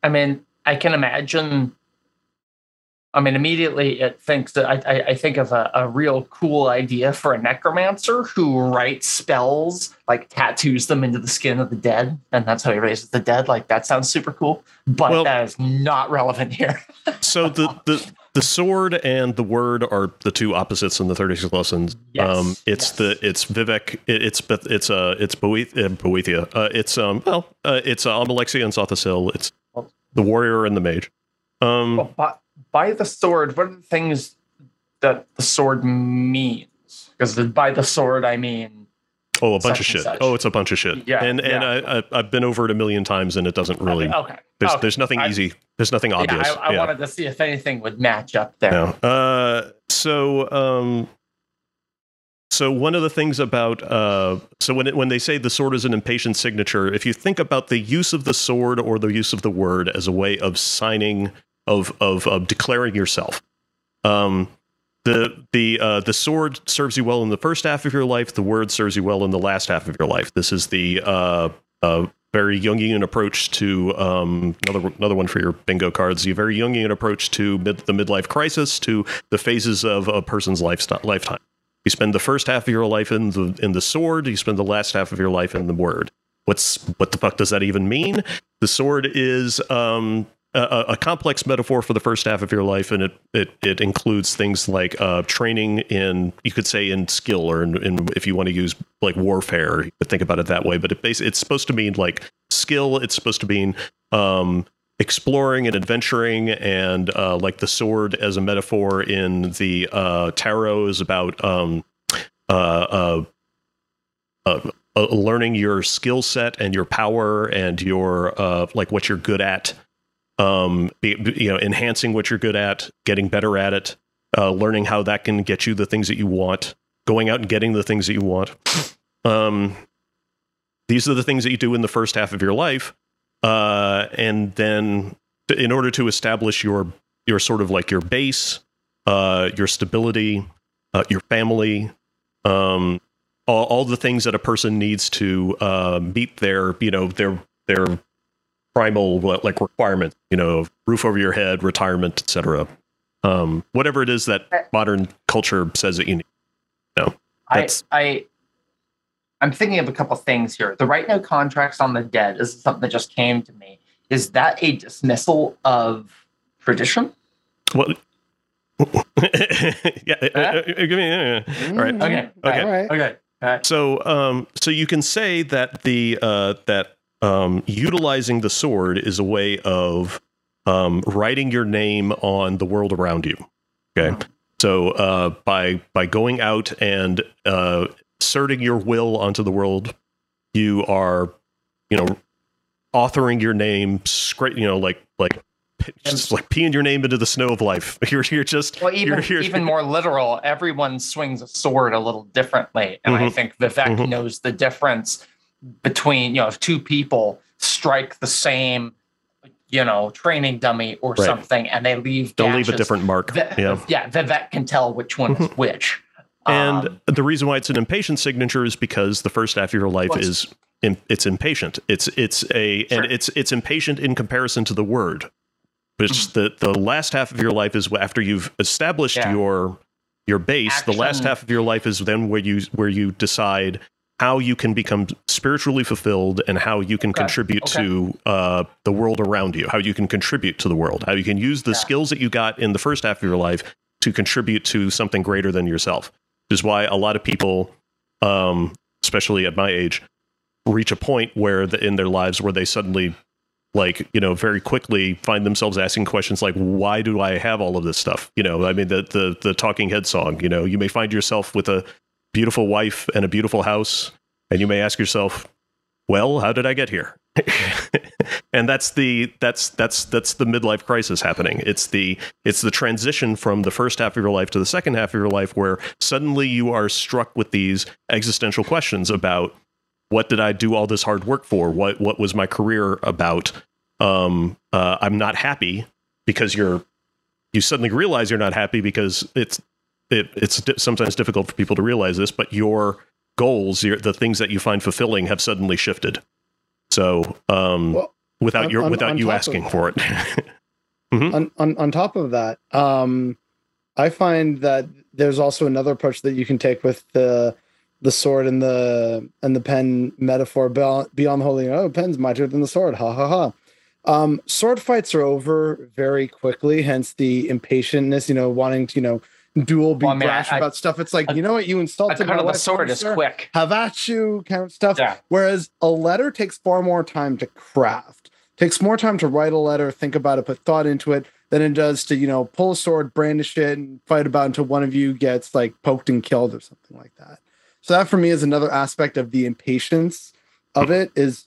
I mean, I can imagine. I mean, immediately it thinks that I, I, I think of a, a real cool idea for a necromancer who writes spells, like tattoos them into the skin of the dead, and that's how he raises the dead. Like that sounds super cool, but Well- that is not relevant here. so the, the the sword and the word are the two opposites in the 36 lessons. Yes, um, it's yes. the it's Vivec. It, it's it's uh it's uh, Boethia. Uh, it's um well uh, it's uh, Almalexia and Sotha Sil. It's the warrior and the mage. Um, Well, by, by the sword, what are the things that the sword means? Because by the sword, I mean oh, a bunch of shit. Oh, it's a bunch of shit. Yeah, and and yeah. I, I I've been over it a million times, and it doesn't really. okay. There's okay. there's nothing I- easy. There's nothing Yeah, obvious. I, I yeah. wanted to see if anything would match up there. No. Uh, so, um, so one of the things about uh, so when it, when they say the sword is an impatient signature, if you think about the use of the sword or the use of the word as a way of signing of of, of declaring yourself, um, the the uh, the sword serves you well in the first half of your life. The word serves you well in the last half of your life. This is the uh, uh, very Jungian approach to um, another another one for your bingo cards. The very Jungian approach to mid, the midlife crisis, to the phases of a person's lifestyle, lifetime. You spend the first half of your life in the in the sword. You spend the last half of your life in the word. What's what the fuck does that even mean? The sword is um, a, a complex metaphor for the first half of your life, and it it, it includes things like uh, training in you could say in skill or in, in if you want to use like warfare, you could think about it that way. But it bas- it's supposed to mean like skill. It's supposed to mean um, exploring and adventuring, and uh, like the sword as a metaphor in the uh, tarot is about um, uh, uh, uh, uh, learning your skill set and your power and your like what you're good at um, be, you know, enhancing what you're good at, getting better at it, learning how that can get you the things that you want, going out and getting the things that you want. Um, these are the things that you do in the first half of your life, uh, and then in order to establish your your sort of like your base, uh, your stability, uh, your family, um, all, all the things that a person needs to uh, meet their you know their their primal like requirements you know roof over your head retirement etc um whatever it is that modern culture says that you need. I, That's- I, I'm thinking of a couple things here. The right no contracts on the dead is something that just came to me. Is that a dismissal of tradition? what yeah uh, uh, uh, give me uh, uh. All right. Mm, Okay. Okay. All right. Okay. Okay. so um so you can say that the uh that um utilizing the sword is a way of um writing your name on the world around you okay so uh by by going out and uh asserting your will onto the world you are you know authoring your name scra- you know like like just like peeing your name into the snow of life you're you're just Well, even you're, you're, even more literal, everyone swings a sword a little differently, and I Mhm. think Vivec Mhm. knows the difference between you know if two people strike the same, you know, training dummy or Right. something, and they leave don't leave a different mark Vi- yeah yeah, Vivec can tell which one is which. And Um, the reason why it's an impatient signature is because the first half of your life is im- it's impatient. It's it's a Sure. and it's it's impatient in comparison to the word. Which Mm. the the last half of your life is after you've established Yeah. your your base. The last half of your life is then where you where you decide how you can become spiritually fulfilled and how you can Okay. contribute Okay. to uh, the world around you. How you can contribute to the world. How you can use the Yeah. skills that you got in the first half of your life to contribute to something greater than yourself is why a lot of people, um, especially at my age, reach a point where the, in their lives where they suddenly like you know very quickly find themselves asking questions like why do i have all of this stuff? You know i mean the the the talking head song you know you may find yourself with a beautiful wife and a beautiful house and you may ask yourself well how did i get here and that's the that's that's that's the midlife crisis happening it's the it's the transition from the first half of your life to the second half of your life where suddenly you are struck with these existential questions about what did I do all this hard work for? What what was my career about? Um, uh, I'm not happy because you're you suddenly realize you're not happy because it's it, it's sometimes difficult for people to realize this, but your goals, your, the things that you find fulfilling, have suddenly shifted. So um, Well, without on- your on- without on you of asking for it. on, on on top of that um i find that there's also another approach that you can take with the the sword and the and the pen metaphor beyond, beyond the holy oh pen's mightier than the sword ha ha ha um sword fights are over very quickly hence the impatientness you know wanting to you know duel be Well, brash I- about stuff it's like you know what you A insulted cut my of the wife, sword is quick. have at you kind of stuff Yeah. Whereas a letter takes far more time to craft, takes more time to write a letter, think about it, put thought into it than it does to, you know, pull a sword, brandish it, and fight about until one of you gets like poked and killed or something like that. So that for me is another aspect of the impatience of it is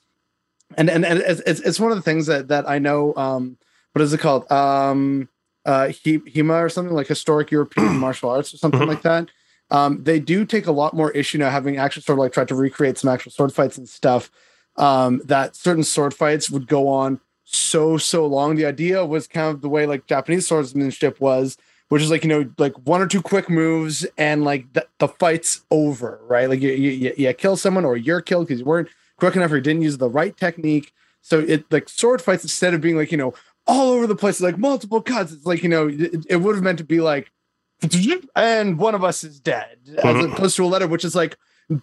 and and, and it's, it's it's one of the things that that I know um what is it called? Um uh HEMA or something like historic European martial arts or something Mhm. like that. Um, they do take a lot more issue now having actually sort of like tried to recreate some actual sword fights and stuff um, that certain sword fights would go on so so long. The idea was kind of the way like japanese swordsmanship was which is like you know like one or two quick moves and like the, the fight's over right? Like you, you, you- you kill someone or you're killed because you weren't quick enough or you didn't use the right technique. So it like sword fights instead of being like you know all over the place like multiple cuts it's like you know it, it would have meant to be like and one of us is dead as Mhm. opposed to a letter which is like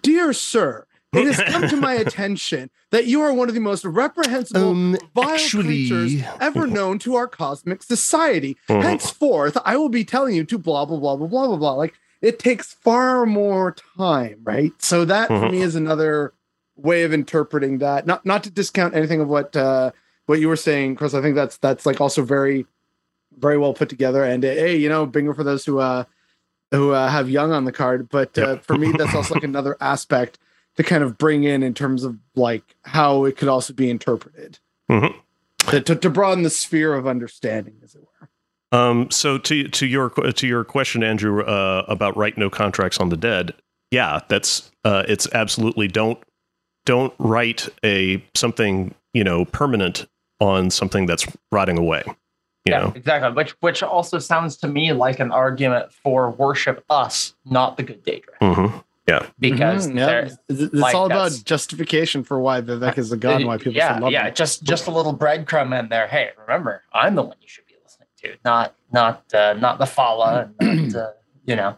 dear sir it has come to my attention that you are one of the most reprehensible Um, vile actually- creatures ever known to our cosmic society Mhm. henceforth i will be telling you to blah blah blah blah blah blah blah like it takes far more time right so that for Mhm. me is another way of interpreting that not not to discount anything of what uh what you were saying chris i think that's that's like also very very well put together and uh, hey you know bingo for those who uh who uh, have Jung on the card but uh, Yep. for me that's also like another aspect to kind of bring in in terms of like how it could also be interpreted Mhm. to, to, to broaden the sphere of understanding as it were Um, so to to your to your question, Andrew, uh, about write no contracts on the dead. Yeah, that's uh, it's absolutely don't don't write a something you know permanent on something that's rotting away. You yeah, know, exactly. Which which also sounds to me like an argument for worship us, not the good Daedra, hmm because Mhm, yeah. it's, it's like, all about justification for why Vivec is the god and why people yeah, still love yeah, him. just just a little breadcrumb in there. Hey, remember, I'm the one you should be listening to, not not uh, not the Fala, and not, uh, you know.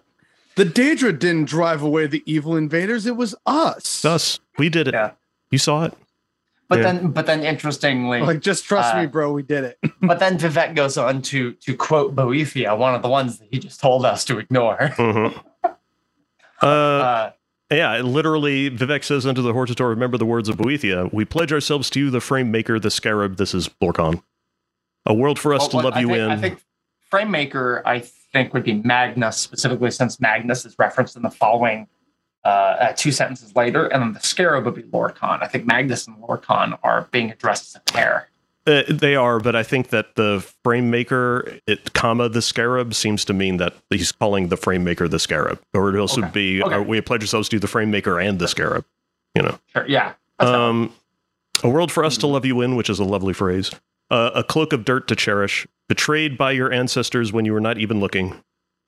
The Daedra didn't drive away the evil invaders; it was us. us. We did it. Yeah. You saw it. But Yeah. then, but then, interestingly, Like, just trust Uh, me, bro. We did it. but then Vivec goes on to to quote Boethia, one of the ones that he just told us to ignore. Mhm. Uh, Uh, yeah, literally, Vivec says unto the Hortator, remember the words of Boethia, we pledge ourselves to you, the frame maker, the scarab, this is Blorkon. A world for us well, to what love I you think, in. I think Framemaker, I think, would be Magnus specifically, since Magnus is referenced in the following uh, uh, two sentences later, and then the Scarab would be Lorkhan. I think Magnus and Lorkhan are being addressed as a pair. Uh, they are, but I think that the frame maker, it, comma the scarab, seems to mean that he's calling the frame maker the scarab, or it also Okay. be Okay. uh, we pledge ourselves to the frame maker and the scarab. You know, Sure, yeah. Um, a world for us to love you in, which is a lovely phrase. Uh, a cloak of dirt to cherish, betrayed by your ancestors when you were not even looking.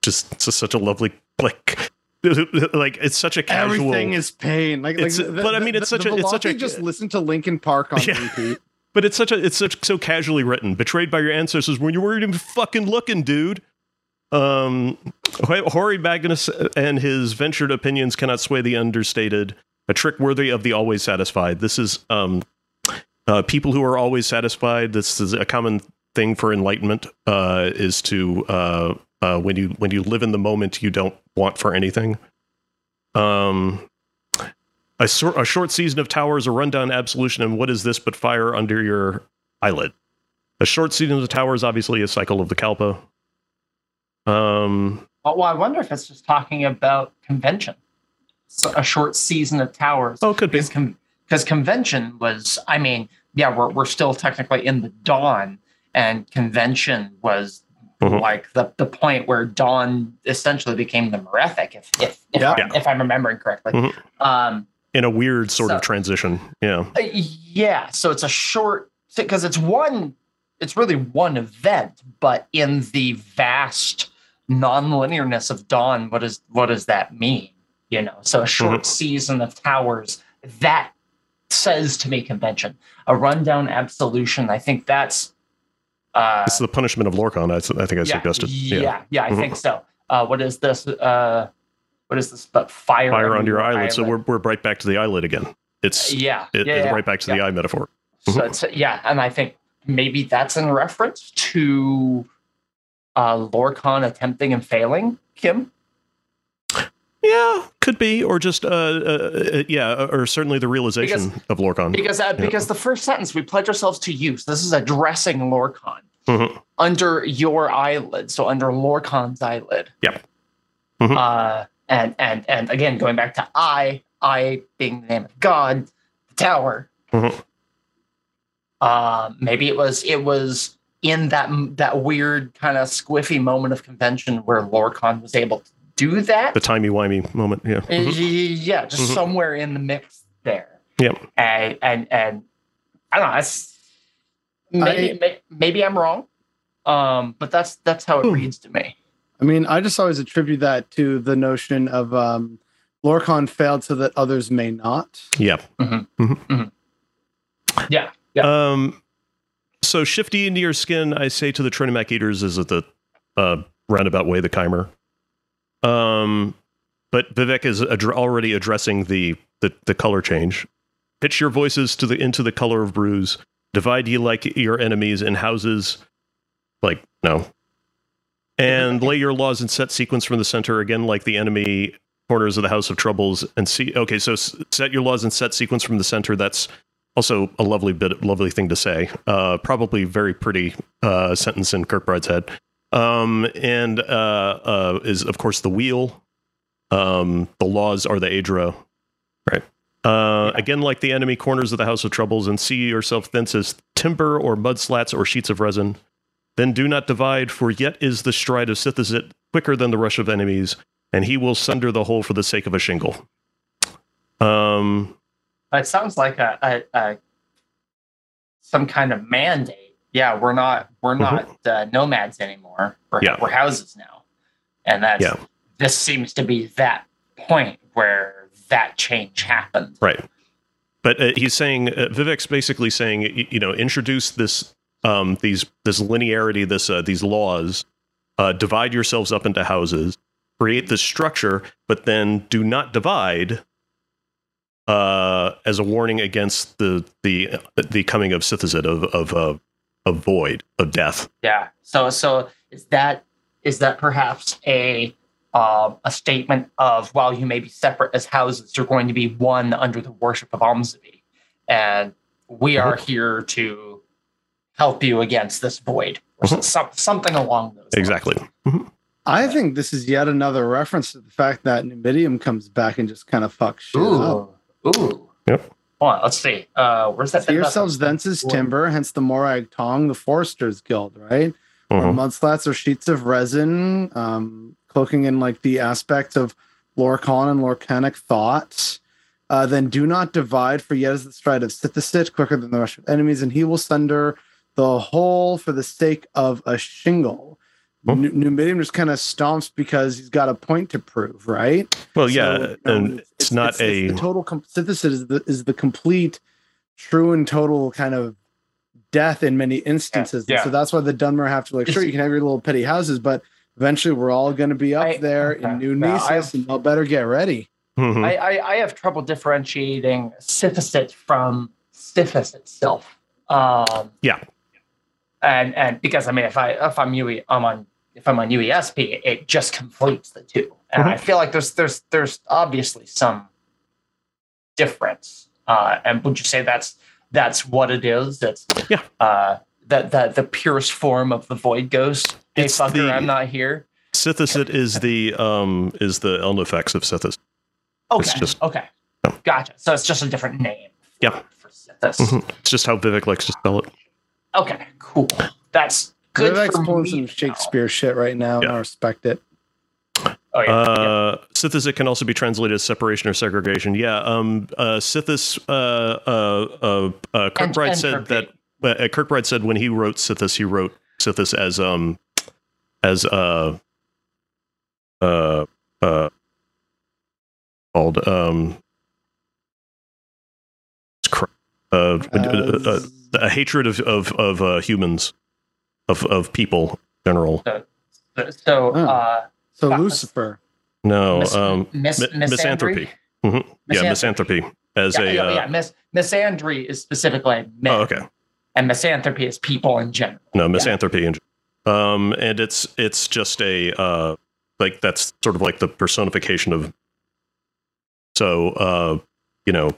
Just, just such a lovely like. Like it's such a casual. Everything is pain. Like, It's- like but I mean, it's such a- it's such a- just listen to Linkin Park on Yeah. repeat. But it's such a it's such so casually written. Betrayed by your ancestors when you weren't even fucking looking, dude. Um, Ho- Hoary Magnus and his ventured opinions cannot sway the understated. A trick worthy of the always satisfied. This is um, uh, people who are always satisfied. This is a common thing for enlightenment. Uh, is to uh, uh, when you when you live in the moment, you don't want for anything. Um, a, sor- a short season of towers, a rundown absolution, and what is this but fire under your eyelid. A short season of towers obviously a cycle of the Kalpa. Um, Well, well, I wonder if it's just talking about convention. So a short season of towers. oh, could be. Because con- convention was, I mean, yeah, we're, we're still technically in the dawn, and convention was Mhm. like the, the point where dawn essentially became the Merethic, if if if, Yeah. I'm, if I'm remembering correctly. Mhm. Um, In a weird sort of transition. Yeah. uh, yeah, so it's a short because it's one, it's really one event, but in the vast non-linearness of dawn, what is what does that mean? You know, so a short season of towers that says to me convention, a rundown absolution. I think that's. Uh, It's the punishment of Lorkhan, I, I think I yeah, suggested. Yeah, yeah, I Mhm. think so. Uh, what is this? Uh, what is this? But fire, Fire on under your eyelid. So we're, we're right back to the eyelid again. It's yeah, it- yeah, it's yeah. right back to the eye metaphor. So it's yeah, and I think maybe that's in reference to uh Lorkhan attempting and failing CHIM. Yeah, could be, or just uh, uh, uh yeah, or certainly the realization of Lorkhan. Because uh, because the first sentence we pledge ourselves to use. This is addressing Lorkhan Mhm. under your eyelid, so under Lorkhan's eyelid. Yep. Mhm. Uh, and and and again, going back to I, I being the name of God, the tower. Mhm. Uh, maybe it was it was in that that weird kind of squiffy moment of convention where Lorkhan was able to do that. The timey wimey moment. Yeah. Uh, Mhm. Yeah, just Mhm. somewhere in the mix there. Yep. And and and I don't know. That's maybe may, maybe I'm wrong. Um, but that's that's how it Hmm. reads to me. I mean, I just always attribute that to the notion of um, Lorkhan failed so that others may not. yep Yeah. Yeah. Um, so shifty into your skin, I say to the Trinimac eaters, is it the uh, roundabout way the chimer? Um, but Vivec is adr- already addressing the, the the color change. Pitch your voices to the into the color of bruise. Divide ye like your enemies in houses. Like no. And lay your laws in set sequence from the center again, like the enemy corners of the house of troubles. And see, okay, so set your laws in set sequence from the center. That's also a lovely bit, lovely thing to say. Uh, probably very pretty uh, sentence in Kirkbride's head. Um, and uh, uh, is of course the wheel. Um, the laws are the Aedra, right? Uh, Again, like the enemy corners of the house of troubles, and see yourself thence as timber or mud slats or sheets of resin. Then do not divide, for yet is the stride of Sithazit quicker than the rush of enemies, and he will sunder the whole for the sake of a shingle. Um, It sounds like a, a, a some kind of mandate. Yeah, we're not we're not uh, nomads anymore. We're, Yeah. we're houses now, and that's Yeah. this seems to be that point where that change happened. Right. But uh, he's saying uh, Vivec's basically saying y- you know introduce this um these this linearity this uh, these laws uh, divide yourselves up into houses create this structure but then do not divide uh as a warning against the the the coming of Sithazit of of uh, of void of death Yeah. So so is that is that perhaps a um, a statement of while you may be separate as houses, you're going to be one under the worship of Almsivi, and we are here to help you against this void, or Mhm. some, something along those. lines. exactly I think this is yet another reference to the fact that Numidium comes back and just kind of fucks shit up. Ooh. Ooh. Yep. Hold on, let's see. Uh, where's that? See yourselves thence as timber, hence the Morag Tong, the Foresters Guild, right? Or Mhm. mud slats or sheets of resin, um, cloaking in like the aspects of Lorkhan and Lorkhanic thoughts. Uh, then do not divide, for yet is the stride of Sithasit quicker than the rush of enemies, and he will sunder the whole for the sake of a shingle. Nu- Numidium just kind of stomps because he's got a point to prove, right? well So, yeah you know, and it's, not a the total com- synthesis is the is the complete, true and total kind of death in many instances. Yeah, And So that's why the Dunmer have to like, sure, you can have your little petty houses, but eventually we're all going to be up I- there okay. in New Yeah, I- Nisus, and y'all better get ready. Mhm. I, I, I have trouble differentiating Siphosit from Stiffus itself. Um, Yeah. And and because I mean, if I if I'm UE, I'm on if I'm on UESP, it just conflates the two, and I feel like there's there's there's obviously some difference. Uh, and would you say that's that's what it is. That's Yeah. Uh, that that the purest form of the void ghost. Hey It's fucker, the- I'm not here. Sithisit is the um is the Ehlnofex of Sithis. Okay. just- okay. Gotcha. So it's just a different name. Yeah. For Sithis. Mhm. It's just how Vivec likes to spell it. Okay. Cool. That's good Vivec's for pulling me some to know. Shakespeare shit right now, and I respect it. Oh yeah. yeah. Uh, Sithis can also be translated as separation or segregation. Yeah. Um. Uh. Sithis. Uh. Uh. Uh. uh Kirkbride Ent- said that. Uh, Kirkbride said when he wrote Sithis, he wrote Sithis as um, as uh, uh, uh, called um, it's cr- uh, uh, uh, a hatred of of of uh, humans, of of people in general. So, so Oh. uh, so Lucifer. No. mis- um. mis- mi- misanthropy. Mhm. Yeah, misanthropy as Yeah, a. yeah, uh, yeah. Mis- misandry is specifically men, Oh, okay. and misanthropy is people in general. No, misanthropy. And, um, and it's it's just a uh, like that's sort of like the personification of. So, uh, you know,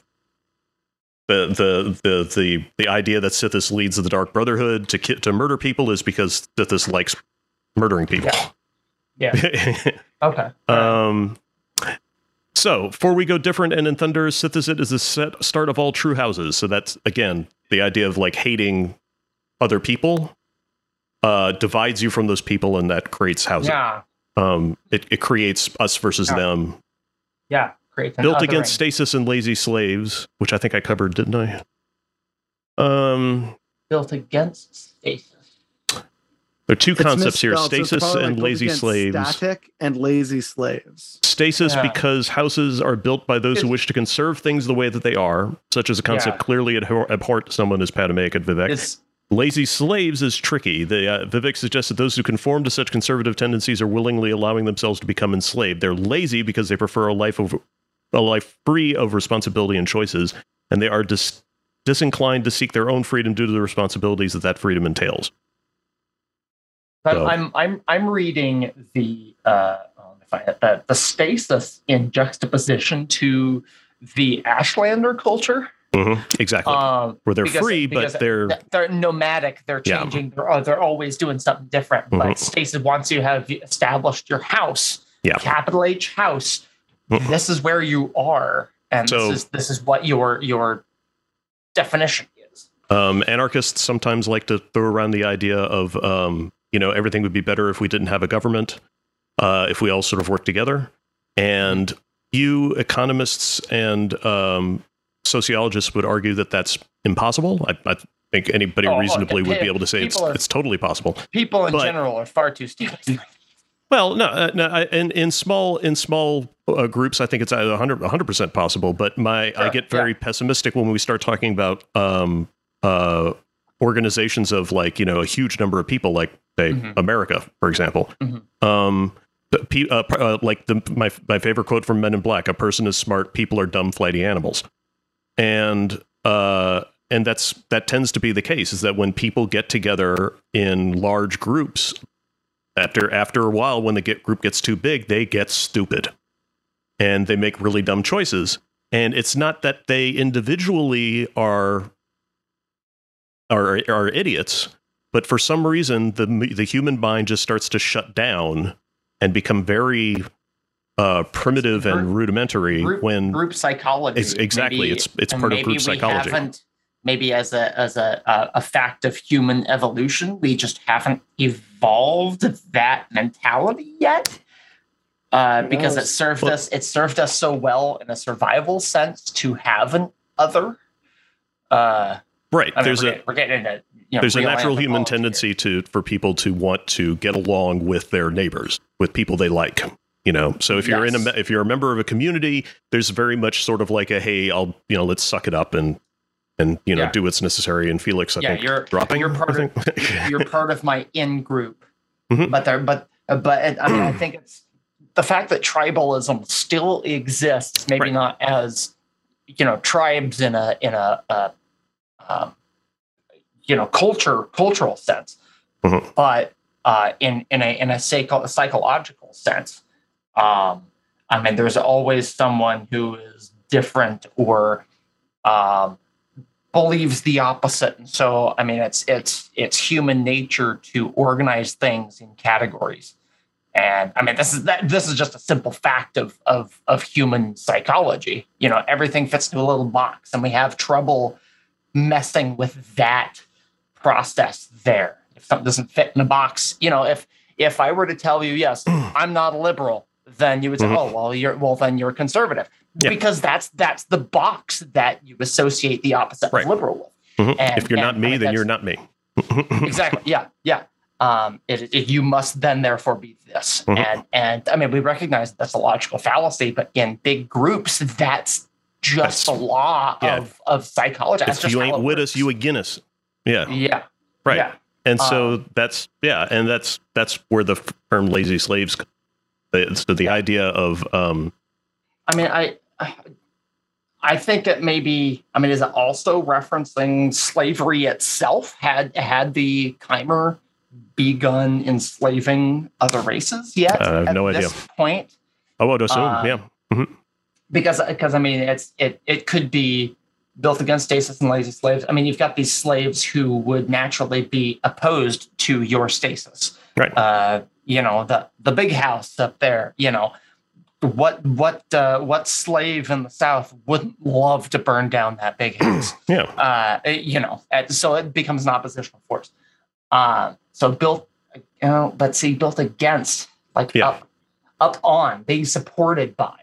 the the the the the idea that Sithis leads the Dark Brotherhood to to murder people is because Sithis likes murdering people. Yeah. Okay. Um, so, for we go different and in Thunder, Sithizit is the set start of all true houses. So that's again the idea of like hating other people uh, divides you from those people, and that creates houses. yeah. Um, it, it creates us versus Yeah. them. Yeah. Great. Built against stasis and lazy slaves, which I think I covered, didn't I? Um, built against stasis. there are two It's concepts here: misspelled, so it's stasis probably like and built lazy slaves. Static and lazy slaves. Stasis Yeah. because houses are built by those who wish to conserve things the way that they are, such as a concept Yeah. clearly abhor- abhorrent to someone as Padomaic and Vivec. It's Lazy slaves is tricky. The, uh, Vivec suggests that those who conform to such conservative tendencies are willingly allowing themselves to become enslaved. They're lazy because they prefer a life of a life free of responsibility and choices, and they are dis- disinclined to seek their own freedom due to the responsibilities that that freedom entails. I'm, So- I'm I'm I'm reading the uh oh, find the, stasis in juxtaposition to the Ashlander culture. Exactly. Um, Where they're because- free, because but they're they're nomadic. They're Yeah. changing. They're oh, they're always doing something different. But Mhm. stasis wants you have established your house. Yeah. Capital H house. This is where you are, and So- this is this is what your your definition is. Um, anarchists sometimes like to throw around the idea of, um, you know, everything would be better if we didn't have a government, uh, if we all sort of worked together. And you economists and um, sociologists would argue that that's impossible. I, I think anybody Oh, reasonably would be able to say it's, are- it's totally possible. People in But- general are far too stupid. Well, no, uh, no. I, in in small in small uh, groups, I think it's 100 percent possible. But my I get very pessimistic when we start talking about um, uh, organizations of like you know a huge number of people, like say Mhm. America, for example. Mhm. Um, but pe- uh, uh, like the my my favorite quote from Men in Black: "A person is smart, people are dumb, flighty animals." And uh, and that's that tends to be the case. Is that when people get together in large groups, after after a while when the get, group gets too big they get stupid and they make really dumb choices and it's not that they individually are are are idiots but for some reason the the human mind just starts to shut down and become very uh, primitive and rudimentary group, when group psychology. Ex- exactly. Maybe- It's- it's part of group psychology. Maybe as a as a, a fact of human evolution, we just haven't evolved that mentality yet. Uh, because it served us, it served us so well in a survival sense to have an other. Uh, right I mean, there's we're, a getting, we're getting into you know, there's a natural human anthropology here. tendency to for people to want to get along with their neighbors with people they like you know so if you're in a if you're a member of a community there's very much sort of like a hey i'll you know let's suck it up and and you know Yeah. do what's necessary and felix i Yeah, think you're- dropping you're part of- you're part of my in group. Mhm. But there, but but I mean, I think it's the fact that tribalism still exists. Maybe Right. not as you know tribes in a in a, a um, you know culture cultural sense, Mhm. but uh, in in a in a psycho- psychological sense. Um, I mean, there's always someone who is different or um, believes the opposite. And so, I mean, it's it's it's human nature to organize things in categories. And I mean, this is that this is just a simple fact of of of human psychology. You know, everything fits into a little box, and we have trouble messing with that process there. If something doesn't fit in a box, you know, if if I were to tell you, yes, I'm not a liberal, then you would say, Mhm. oh, well, you're well, then you're conservative, Yeah. because that's that's the box that you associate the opposite Right. of liberal with. Mhm. And- if you're not and I me, mean, then you're not me. exactly yeah yeah um it, it, you must then therefore be this Mhm. and and i mean we recognize that's a logical fallacy but in big groups that's just That's- the law yeah. of of psychology if you ain't with works. us, you again us. Yeah, yeah right. yeah And so Um, that's yeah, and that's that's where the term lazy slaves. come. So the idea of um, i mean i i think it may be i mean is it also referencing slavery itself had had the chimer begun enslaving other races yet I have at no this point I would assume, Um, yeah, because because I mean it's it it could be built against stasis and lazy slaves. I mean you've got these slaves who would naturally be opposed to your stasis. Right. Uh, you know the the big house up there. You know what what uh, what slave in the South wouldn't love to burn down that big house? yeah, uh, you know, so it becomes an oppositional force. Uh, so built, you know, let's see, built against, like Yeah. up, up on, being supported by.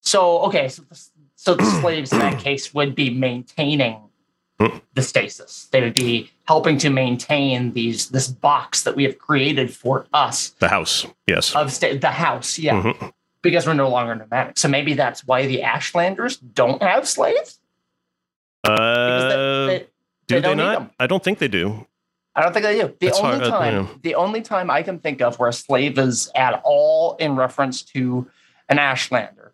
So okay, so the, so the slaves in that case would be maintaining Hmm. the stasis. They would be helping to maintain these this box that we have created for us the house. Yes. of sta- the house, yeah, Mhm. Because we're no longer nomadic. So maybe that's why the Ashlanders don't have slaves. Uh, they, they, do they they not? I don't think they do. I don't think they do. The That's only hard, uh, time, yeah. the only time I can think of where a slave is at all in reference to an Ashlander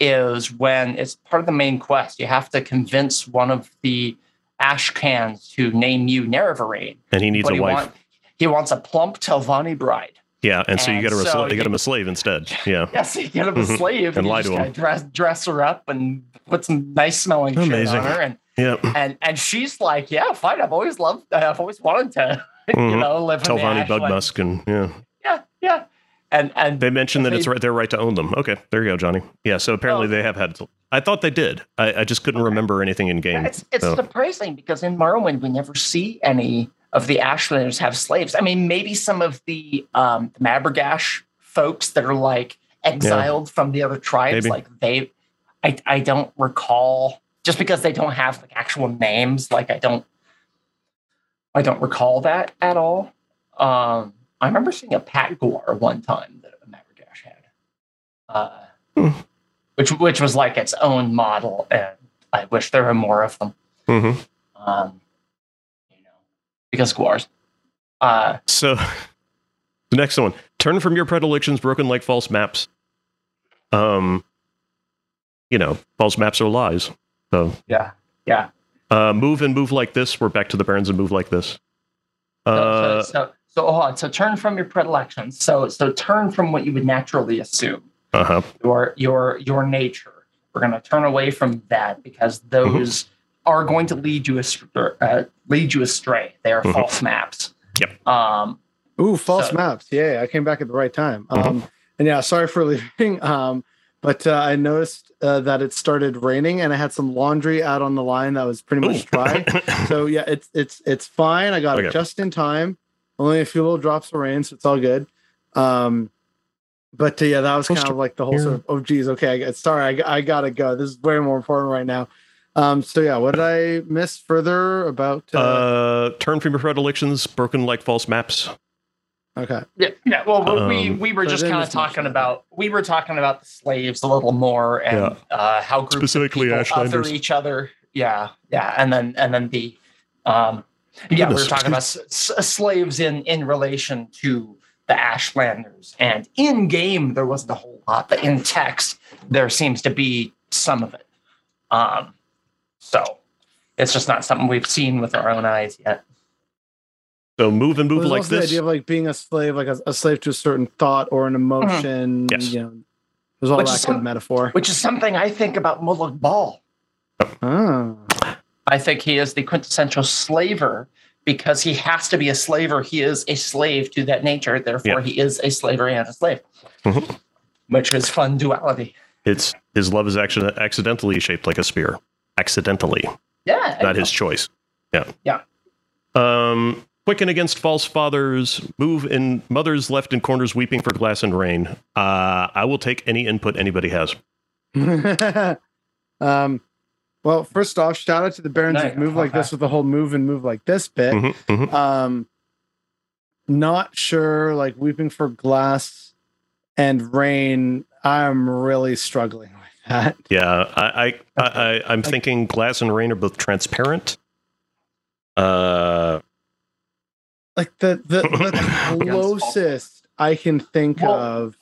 is when it's part of the main quest. You have to convince one of the Ashkhans to name you Nerevarine. And he needs But a wife. want, he wants a plump Telvanni bride. Yeah, and so you and got to so you got him a slave instead. Yeah. Yes, you get him a slave And you lie just to him. Dress, dress her up and put some nice smelling shit Amazing. on her, and Yeah. and and she's like, yeah, fine. I've always loved. I've always wanted to, you Mhm. know, live in the Telvanni Ashland. Bugmusk and yeah. Yeah, yeah. And and They mentioned that it's right their right to own them. Okay, there you go, Johnny. Yeah, so apparently they have had. I thought they did. I, I just couldn't remember anything in game. it's it's so. surprising because in Morrowind we never see any of the Ashlanders have slaves. I mean, maybe some of the um Mabrigash folks that are like exiled from the other tribes, Maybe. like they I I don't recall just because they don't have like actual names, like I don't I don't recall that at all. Um I remember seeing a pack guar one time that a Mabrigash had. Uh Hmm. which which was like its own model and I wish there were more of them. hmm Um, because Guars. Uh, So the next one: turn from your predilections, broken like false maps. Um, you know, false maps are lies. So yeah, yeah. uh, move and move like this. We're back to the Barons and move like this. So, Uh, so, so, so hold on. So turn from your predilections. So, so turn from what you would naturally assume uh huh. your your your nature. We're going to turn away from that because those are going to lead you astray. Uh, lead you astray. They are Mhm. false maps. Yep. Um, Ooh, false So- maps. Yeah, I came back at the right time. Mhm. Um, and yeah, sorry for leaving. Um, but uh, I noticed uh, that it started raining, and I had some laundry out on the line that was pretty much dry. so yeah, it's it's it's fine. I got Okay. it just in time. Only a few little drops of rain, so it's all good. Um, but uh, yeah, that was kind of like the whole hear- sort of. Oh, geez, okay. I got, sorry, I, I gotta go. This is way more important right now. Um, so yeah, what did I miss further about? Uh, uh, turn from your predilections, broken like false maps. okay, Yeah, yeah. Well, we Um, we were so just kind of talking about we were talking about the slaves a little more and uh, how groups Specifically of people other Ashlanders. each other. Yeah, yeah, and then and then the um, yeah, we were talking about s- s- slaves in in relation to the Ashlanders, and in game there wasn't a whole lot, but in text there seems to be some of it. Um, so it's just not something we've seen with our own eyes yet. So move and move Well, like also the idea of like being a slave, like a, a slave to a certain thought or an emotion. Yes. You know, there's all Which that is good some- metaphor. Which is something I think about Molag Bal. Oh. I think he is the quintessential slaver because he has to be a slaver. He is a slave to that nature. Therefore, Yeah. he is a slaver and a slave, Mhm. which is fun duality. It's his love is actually accidentally shaped like a spear. Accidentally, Yeah. not his choice. Yeah. Yeah. Um, quicken against false fathers. Move in mothers left in corners weeping for glass and rain. Uh, I will take any input anybody has. um, well, first off, shout out to the Barons Nice. move like this with the whole move and move like this bit. Mhm, mhm. Um, not sure, like weeping for glass and rain. I'm really struggling with that. Yeah, I, I, I, I, I'm thinking glass and rain are both transparent. Uh, Like the the, the closest I can think Well- of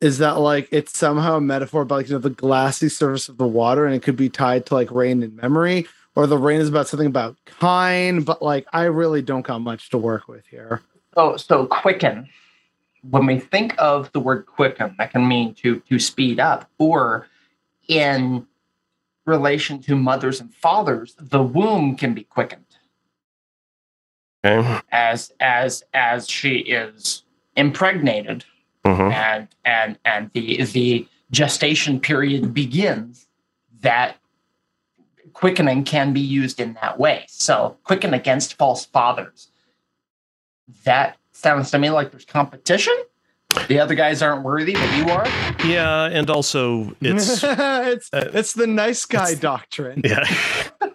is that like it's somehow a metaphor about like you know the glassy surface of the water, and it could be tied to like rain in memory, or the rain is about something about kind. But like I really don't got much to work with here. So, so quicken. When we think of the word quicken, that can mean to to speed up, or in relation to mothers and fathers, the womb can be quickened okay. as as as she is impregnated Mhm. and and and the the gestation period begins. That quickening can be used in that way. So quicken against false fathers. That sounds to me like there's competition. The other guys aren't worthy, but you are. Yeah, and also it's it's uh, it's the nice guy doctrine. yeah,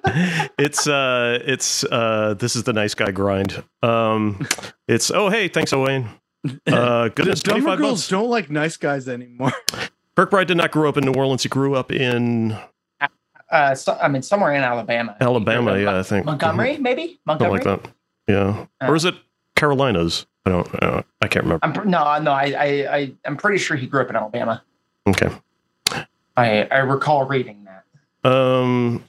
it's uh, it's uh, this is the nice guy grind. Um, it's oh hey, thanks Owain. Uh, goodness, twenty Dumber five girls months. don't like nice guys anymore. Kirkbride did not grow up in New Orleans. He grew up in Uh, so, I mean, somewhere in Alabama. Alabama. Either Yeah, I think Montgomery, maybe something Montgomery. like that. Yeah, Uh. or is it Carolinas? I don't. Uh, I can't remember. I'm no, no. I, I, I, I'm pretty sure he grew up in Alabama. Okay. I, I recall reading that. Um,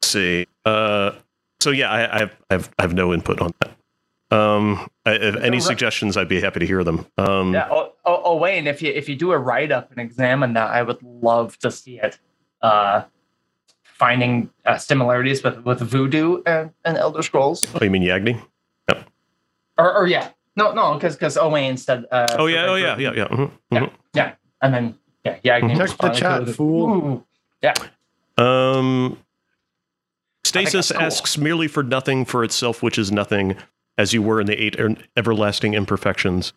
let's see. Uh, so yeah, I, I have I have I have no input on that. Um, I, if any suggestions, I'd be happy to hear them. Um, Yeah. Oh, oh, oh, Wayne, if you if you do a write up and examine that, I would love to see it. Uh, finding uh, similarities with with Voodoo and, and Elder Scrolls, Oh, you mean Yagni? or, or yeah, no, no, because because Owain said. Uh, Oh yeah, oh yeah, yeah, yeah. mhm, Yeah! and then yeah, yeah. Mhm. Check the chat, fool. yeah Um, Stasis cool. asks merely for nothing for itself, which is nothing, as you were in the eight er- everlasting imperfections.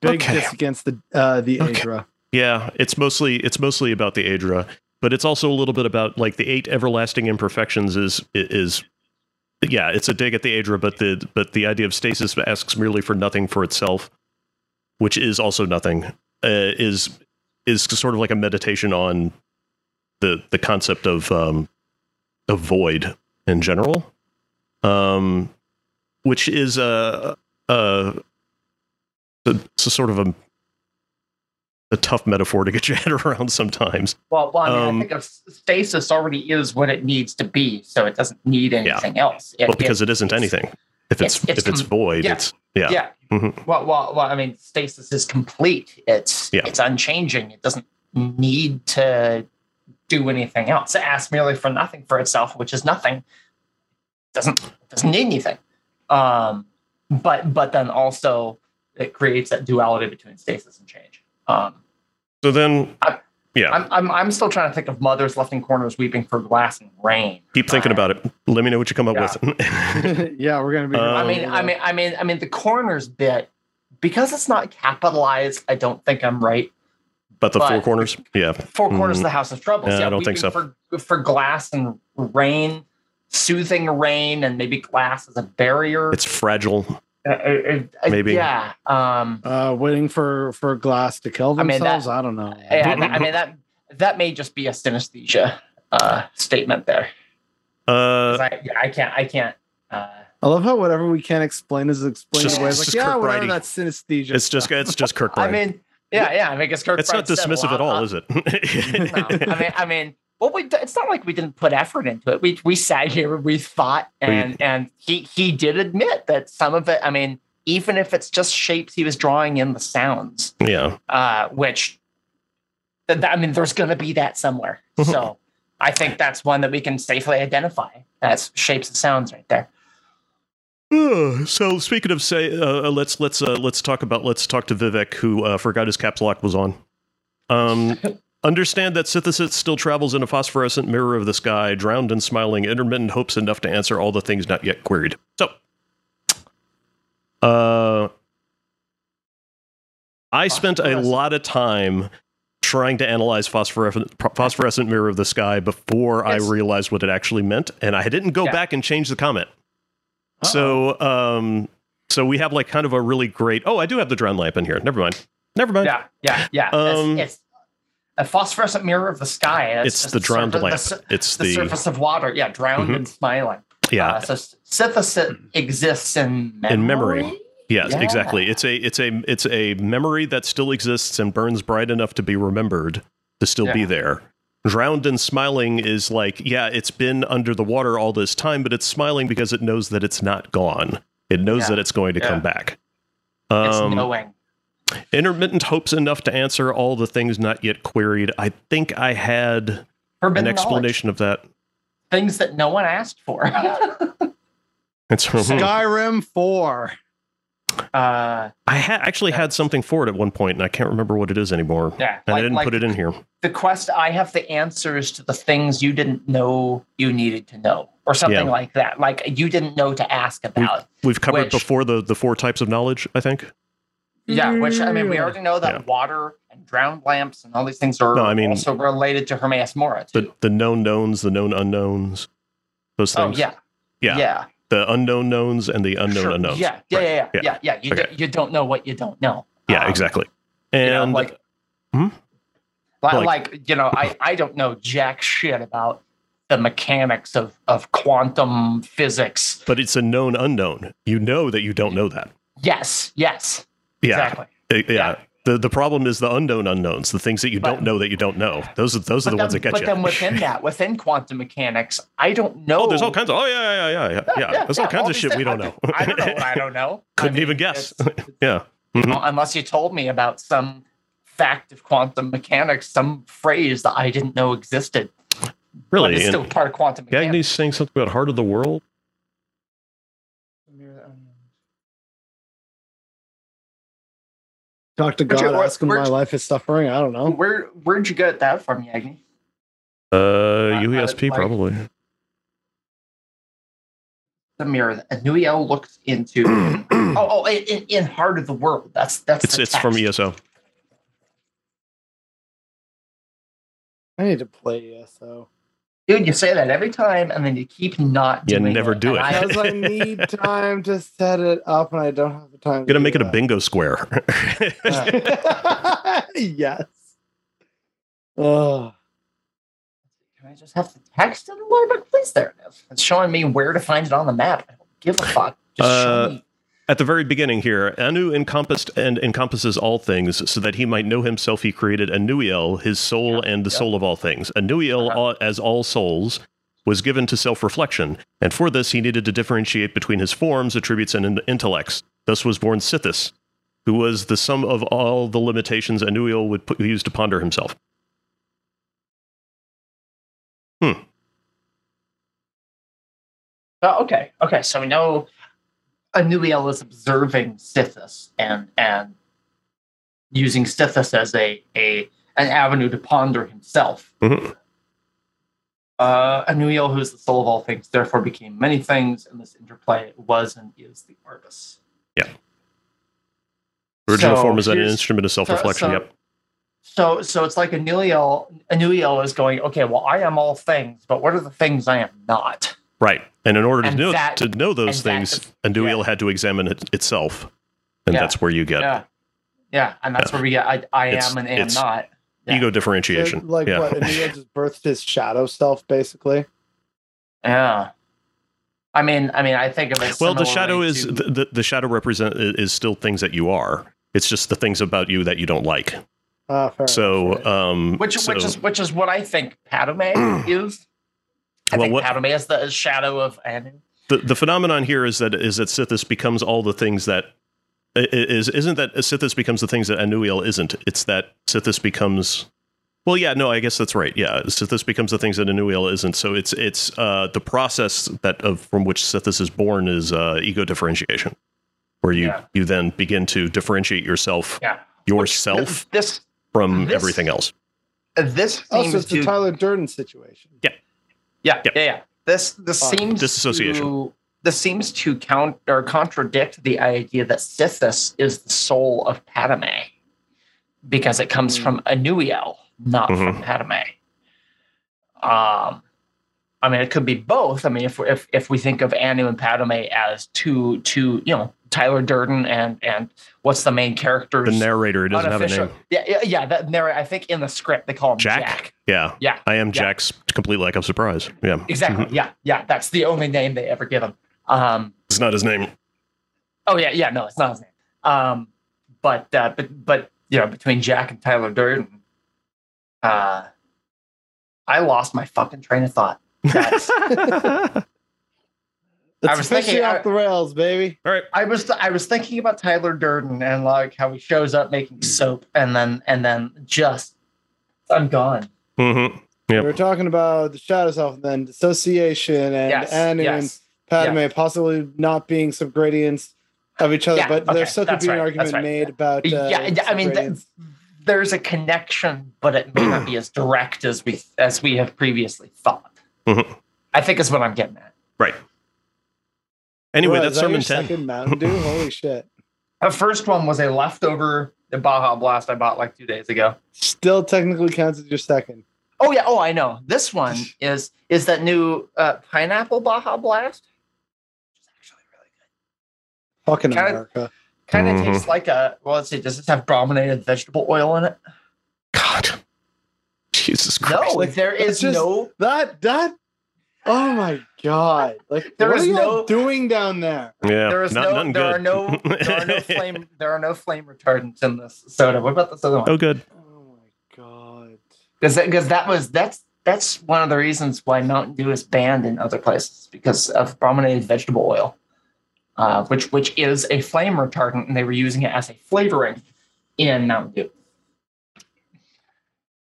Big Okay. diss against the uh, the Okay. Aedra. Yeah, it's mostly it's mostly about the Aedra, but it's also a little bit about like the eight everlasting imperfections is is yeah, it's a dig at the Aedra, but the but the idea of stasis asks merely for nothing for itself, which is also nothing, uh, is is sort of like a meditation on the the concept of um, void in general, um, which is a a, it's a sort of a a tough metaphor to get your head around sometimes. Well, well, I mean, Um, I think of stasis already is what it needs to be, so it doesn't need anything else. It- Well, because it isn't anything. If it's, it's- it's if it's void, yeah. it's yeah. Yeah. Mhm. Well, well, well, I mean, stasis is complete. It's Yeah. it's unchanging. It doesn't need to do anything else. It asks merely for nothing for itself, which is nothing. Doesn't doesn't need anything. Um, but but then also it creates that duality between stasis and change. Um, So then, I- yeah, I'm, I'm I'm still trying to think of mothers left in corners weeping for glass and rain. keep thinking about it. Let me know what you come up Yeah. with. yeah, we're gonna be. Um, I mean, I mean, I mean, I mean, the corners bit because it's not capitalized. I don't think I'm right. but the four corners, yeah, Four corners Mhm. of the House of Troubles. Yeah, I don't think so. For, for glass and rain, soothing rain, and maybe glass as a barrier. it's fragile. Uh, uh, uh, maybe. Yeah. Um, uh, waiting for for glass to kill I mean, that- themselves. I, don't know. yeah, I mean that that may just be a synesthesia uh, statement there. Uh, I, yeah, I can't. I can't. Uh, I love how whatever we can't explain is explained Just- away. it's It's like, just yeah, Kirk whatever. Brady. That's synesthesia. it's just it's just Kirk I mean, yeah, yeah. I mean, because Kirk it's not dismissive at all, uh, is it? no. I mean, I mean, well, we it's not like we didn't put effort into it. We we sat here, we thought, and and he he did admit that some of it. I mean, even if it's just shapes, he was drawing in the sounds, yeah, uh, which, th- I mean, there's going to be that somewhere. So I think that's one that we can safely identify. That's shapes and sounds right there. Uh, so speaking of say, uh, let's let's uh, let's talk about let's talk to Vivec, who uh, forgot his caps lock was on. Um, understand that Sithis still travels in a phosphorescent mirror of the sky, drowned in smiling, intermittent hopes enough to answer all the things not yet queried. So, uh, I spent a lot of time trying to analyze phosphorescent phosphorescent mirror of the sky before I realized what it actually meant, and I didn't go Yeah. back and change the comment. So, um, so we have like kind of a really great. Oh, I do have the drown lamp in here. Never mind. Never mind. Yeah, yeah, yeah. Um, it's a phosphorescent mirror of the sky. It's the drowned surface- lamp. The, It's the the surface of water. Yeah, drowned Mhm. and smiling. yeah. Uh, so Sithis exists in memory. In memory. Yes, Yeah. exactly. It's a it's a it's a memory that still exists and burns bright enough to be remembered to still be there. Drowned and smiling is like, yeah, it's been under the water all this time, but it's smiling because it knows that it's not gone. It knows Yeah. that it's going to Yeah. come back. It's Um, knowing. Intermittent hopes enough to answer all the things not yet queried. I think I had Forbidden an knowledge. explanation of that. Things that no one asked for. It's Skyrim 4. uh, I ha- actually had something for it at one point, and I can't remember what it is anymore. yeah, And I didn't like put it in here. the quest. I have the answers to the things you didn't know you needed to know, or something Yeah. like that. Like you didn't know to ask about. We've covered Which- before the the four types of knowledge. I think. Yeah, which I mean, we already know that Yeah. water and drowned lamps and all these things are No, I mean- also related to Hermaeus Mora too. The the known knowns, the known unknowns, those oh things. yeah, yeah, yeah, The unknown knowns and the unknown Sure. unknowns. Yeah, yeah, Right. yeah, yeah, Yeah. yeah, yeah. You, Okay. do, you don't know what you don't know. Yeah, Um, exactly. you know, And like, Hmm? like, Like- like, you know, I, I don't know jack shit about the mechanics of, of quantum physics. but it's a known unknown. You know that you don't know that. Yes, yes, Yeah, exactly. Uh, yeah. Yeah. The the problem is the unknown unknowns, the things that you But- don't know that you don't know. Those are those are the then, ones that get but you. But then within that, within quantum mechanics, I don't know. oh, there's all kinds of. Oh yeah, yeah, yeah, yeah, yeah. There's all yeah, kinds of these shit we don't know. I don't know I don't know. Couldn't mean, even guess. it's- yeah. Mhm. Well, unless you told me about some fact of quantum mechanics, some phrase that I didn't know existed. But Really. it's And still part of quantum mechanics. Gagny's saying something about heart of the world. Talk to God, you- where- ask him where'd my you- life is suffering. I don't know. Where where'd you get that from, Yagi? Uh, Uh, UESP like- probably. The mirror that Anuiel looks into. oh, oh, in, in Heart of the World. That's that's It's the it's from. ESO. I need to play ESO. Dude, you say that every time, and then you keep not You doing never it. do it. I- Because I need time to set it up and I don't have the time. Gonna to make do it a bingo square. that. yes. Oh, Can I just have to text it a little bit? Please, there it is. It's showing me where to find it on the map. I don't give a fuck. Just Uh, show me. At the very beginning here, Anu encompassed and encompasses all things, so that he might know himself. He created Anuiel, his soul and the yeah. soul of all things. Anuiel, Uh-huh. all- as all souls, was given to self-reflection, and for this he needed to differentiate between his forms, attributes, and in- intellects. Thus was born Sithis, who was the sum of all the limitations Anuiel would put, use to ponder himself. Oh, okay, okay. So we know Anuiel is observing Sithis and and using Sithis as a a an avenue to ponder himself. Mhm. Uh, Anuiel, who is the soul of all things, therefore became many things, and this interplay was and is the Aurbis. Yeah. Original So form is an instrument of self-reflection. so- yep. So, so it's like Anuiel. Anuiel is going, okay. Well, I am all things, but what are the things I am not? Right. And in order to And know that- to know those and that things, is- Anuiel yeah. had to examine it itself. And Yeah. that's where you get Yeah, yeah, and that's where we get. I, I It's- am and am it's- not. Yeah. ego differentiation. So, like yeah. what? Anuiel just birthed his shadow self, basically. Yeah. I mean, I mean, I think of it. well, the similarly shadow is to- the, the, the shadow represent is still things that you are. It's just the things about you that you don't like. Ah, fair So, enough. um, which so- which is which is what I think Padomay is. I Well, think what- Padomay is the shadow of Anu. the the phenomenon here is that is that Sithis becomes all the things that i- i- is isn't that Sithis becomes the things that Anuiel isn't. It's that Sithis becomes Well, yeah, no, I guess that's right. Yeah, Sithis becomes the things that Anuiel isn't. So it's it's uh, the process that of from which Sithis is born is uh, ego differentiation, where you Yeah. you then begin to differentiate yourself Yeah. yourself This from this- everything else. this Also, seems it's the to Tyler Durden situation. Yeah, Yep. yeah, yeah. This this Uh, seems disassociation. To, this seems to count or contradict the idea that Sithis is the soul of Padomay, because it comes Hmm. from Anuiel, not Mhm. from Padomay. Um, I mean, it could be both. I mean, if we if if we think of Anu and Padomay as two two, you know, Tyler Durden and and what's the main character? The narrator it doesn't have a name. Yeah, yeah, yeah. That narrator. I think in the script they call him Jack? Jack. Yeah, Yeah, I am Yeah. Jack's complete lack of surprise. Yeah, exactly. Yeah, yeah. That's the only name they ever give him. Um, it's not his name. oh yeah, yeah. No, it's not his name. Um, but uh, but but you know, between Jack and Tyler Durden, uh, I lost my fucking train of thought. That's, It's I was thinking- off the rails, baby. All right. I was I was thinking about Tyler Durden and like how he shows up making soap and then and then just I'm gone. Mm-hmm. Yep. We were talking about the shadow self, and then dissociation, and yes, Anu and yes. Padomay possibly not being subgradients of each other, Yeah, but there okay, still could that's be an argument right. made about. Uh, yeah, yeah, I mean, th- there's a connection, but it may not be as direct as we as we have previously thought. Mhm. I think is what I'm getting at. Right. Anyway, What, that's is that sermon your ten. Second Mountain Dew, holy shit! The first one was a leftover Baja Blast I bought like two days ago. Still technically counts as your second. Oh yeah, oh I know. This one is is that new uh, pineapple Baja Blast. Which is actually really good. Fucking Kinda- America. Kind of Mhm. tastes like a well. Let's see. Does this have brominated vegetable oil in it? God, Jesus Christ. No, Like, there just- no. That that. Oh my god! Like, There what is are you no- doing down there? Yeah, There is not, no. There good. are no. There are no flame. There are no flame retardants in this soda. What about this other one? oh, good. Oh my god! because that, 'cause that was that's that's one of the reasons why Mountain Dew is banned in other places because of brominated vegetable oil, uh, which which is a flame retardant, and they were using it as a flavoring in Mountain Dew,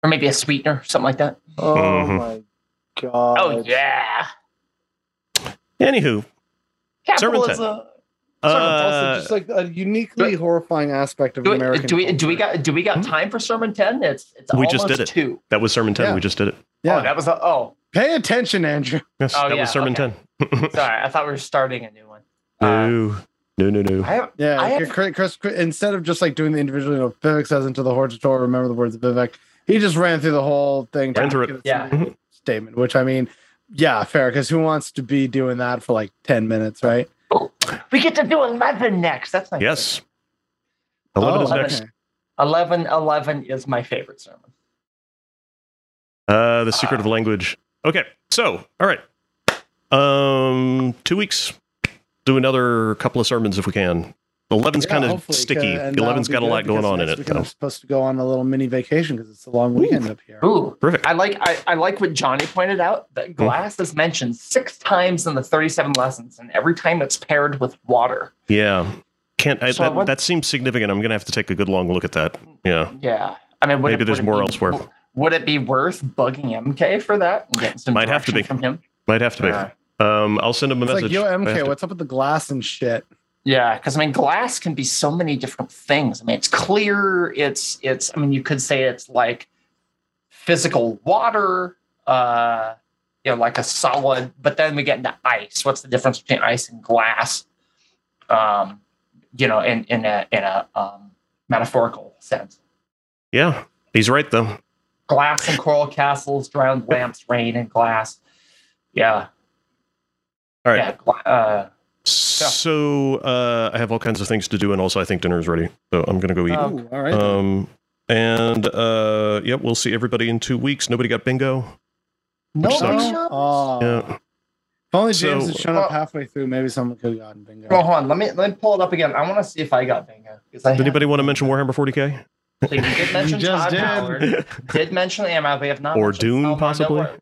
or maybe a sweetener, something like that. Oh Mhm. my god! Oh yeah, Anywho, Sermon capitalism. also uh, just like a uniquely horrifying aspect of Do we, American. do we do we got do we got time for sermon ten? It's it's We just almost did it. two. that was sermon ten. Yeah. We just did it. Yeah, Oh, that was a, oh pay attention, Andrew. Yes, Oh, that yeah, was sermon okay. ten. sorry, I thought we were starting a new one. Uh, no, no, no, no. I have, Yeah, I have- Chris, Chris, Chris- instead of just like doing the individual, you know, Vivec says into the hordes of Torah, remember the words of Vivec. He just ran through the whole thing. Ran through it. give Yeah. A statement, which I mean, yeah, fair. Because who wants to be doing that for like ten minutes, right? we get to do eleven next. That's my Yes. Eleven Oh, is next. okay. 11 11 is my favorite sermon. Uh, the secret of language. Okay, so all right. Um, two weeks. Do another couple of sermons if we can. Eleven's Yeah, kind of sticky. and The eleven's that'll got a lot going on in it. weekend I'm supposed to go on a little mini vacation because it's a long weekend up here. Ooh. Perfect. I like I, I like what Johnny pointed out that glass is mentioned six times in the 37 lessons, and every time it's paired with water. Yeah. Can't I, So I that, want- that seems significant. I'm gonna have to take a good long look at that. Yeah. Yeah. I mean, Maybe it, there's more be- elsewhere. Would it be worth bugging MK for that some Might have to direction be. from him? Might have to be. Uh, Um, I'll send him a It's message. like, yo, MK, what's up with the glass and shit? Yeah, because I mean, glass can be so many different things. I mean, it's clear. It's it's. I mean, you could say it's like physical water, uh, you know, like a solid. But then we get into ice. What's the difference between ice and glass? Um, you know, in in a in a um, metaphorical sense. Yeah, he's right though. Glass and coral castles, drowned lamps, rain and glass. Yeah. All right. Yeah. gla- Uh, So uh, I have all kinds of things to do, and also I think dinner is ready. So I'm gonna go eat. Um, all right. Um, and uh, yep, we'll see everybody in two weeks. Nobody got bingo. no, sucks. no. oh, Yeah. if only James So- had shown up halfway through, maybe someone could have gotten bingo. Well, hold on. Let me let me pull it up again. I want to see if I got bingo. Because I Does anybody want to mention Warhammer 40k So you did mention You just Todd did. Howard. Did mention Ammo. We have not. Or mentioned Dune, Salman possibly? Noah,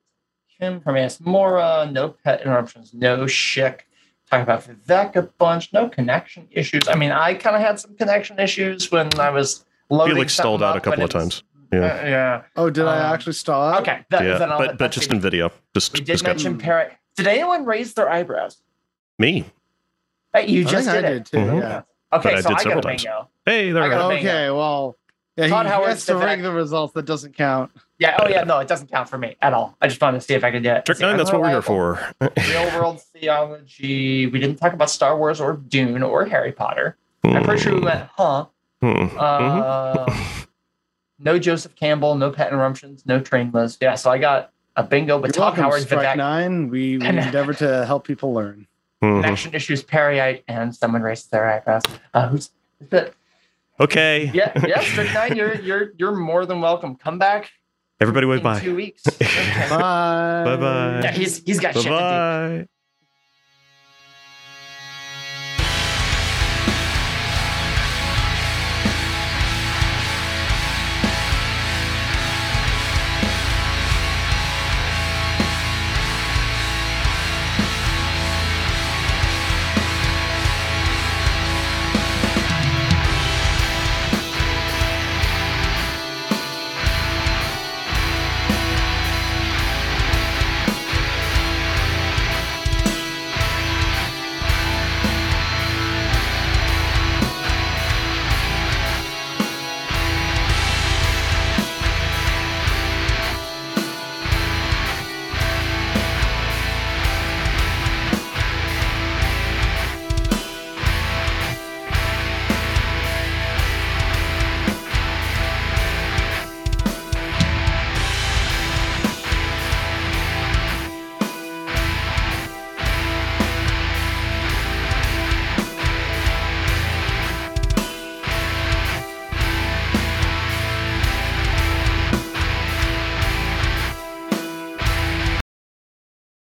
Kim Prometheus Mora. No pet interruptions. No Schick. Talking about Vivec a bunch. No connection issues. I mean, I kind of had some connection issues when I was loading. Felix stalled something out a couple of times. Yeah. Uh, yeah. Oh, did I actually stall out? Okay. That, yeah, then I'll, but but just good. in video. Just We did just got mention Perry. Did anyone raise their eyebrows? me. Hey, you I just think did I it. did too. Mhm. Yeah. Okay, But I so did I, got several a times. bingo. Hey, there I we got go. Okay. Well, yeah, Todd he Howard has to said that- the results. That doesn't count. Yeah. Oh, yeah. No, it doesn't count for me at all. I just wanted to see if I could do it. Trick nine. That's what we're here for. Real world theology. We didn't talk about Star Wars or Dune or Harry Potter. I'm pretty sure we went, huh? Mhm. Uh, no Joseph Campbell, no Pet Interruptions, no Train List. Yeah, so I got a bingo But You're Todd welcome, Howard, Strike Vivec, Nine. We, we endeavor to help people learn. Mhm. Connection Issues, Peryite, and someone raised their eyebrows. Uh, who's who's that? Okay. Yeah, yeah, Strict Nine, you're you're you're more than welcome. Come back Everybody wave in bye. two weeks. Okay. Bye. Bye-bye. Yeah, he's he's got Bye shit to do. bye.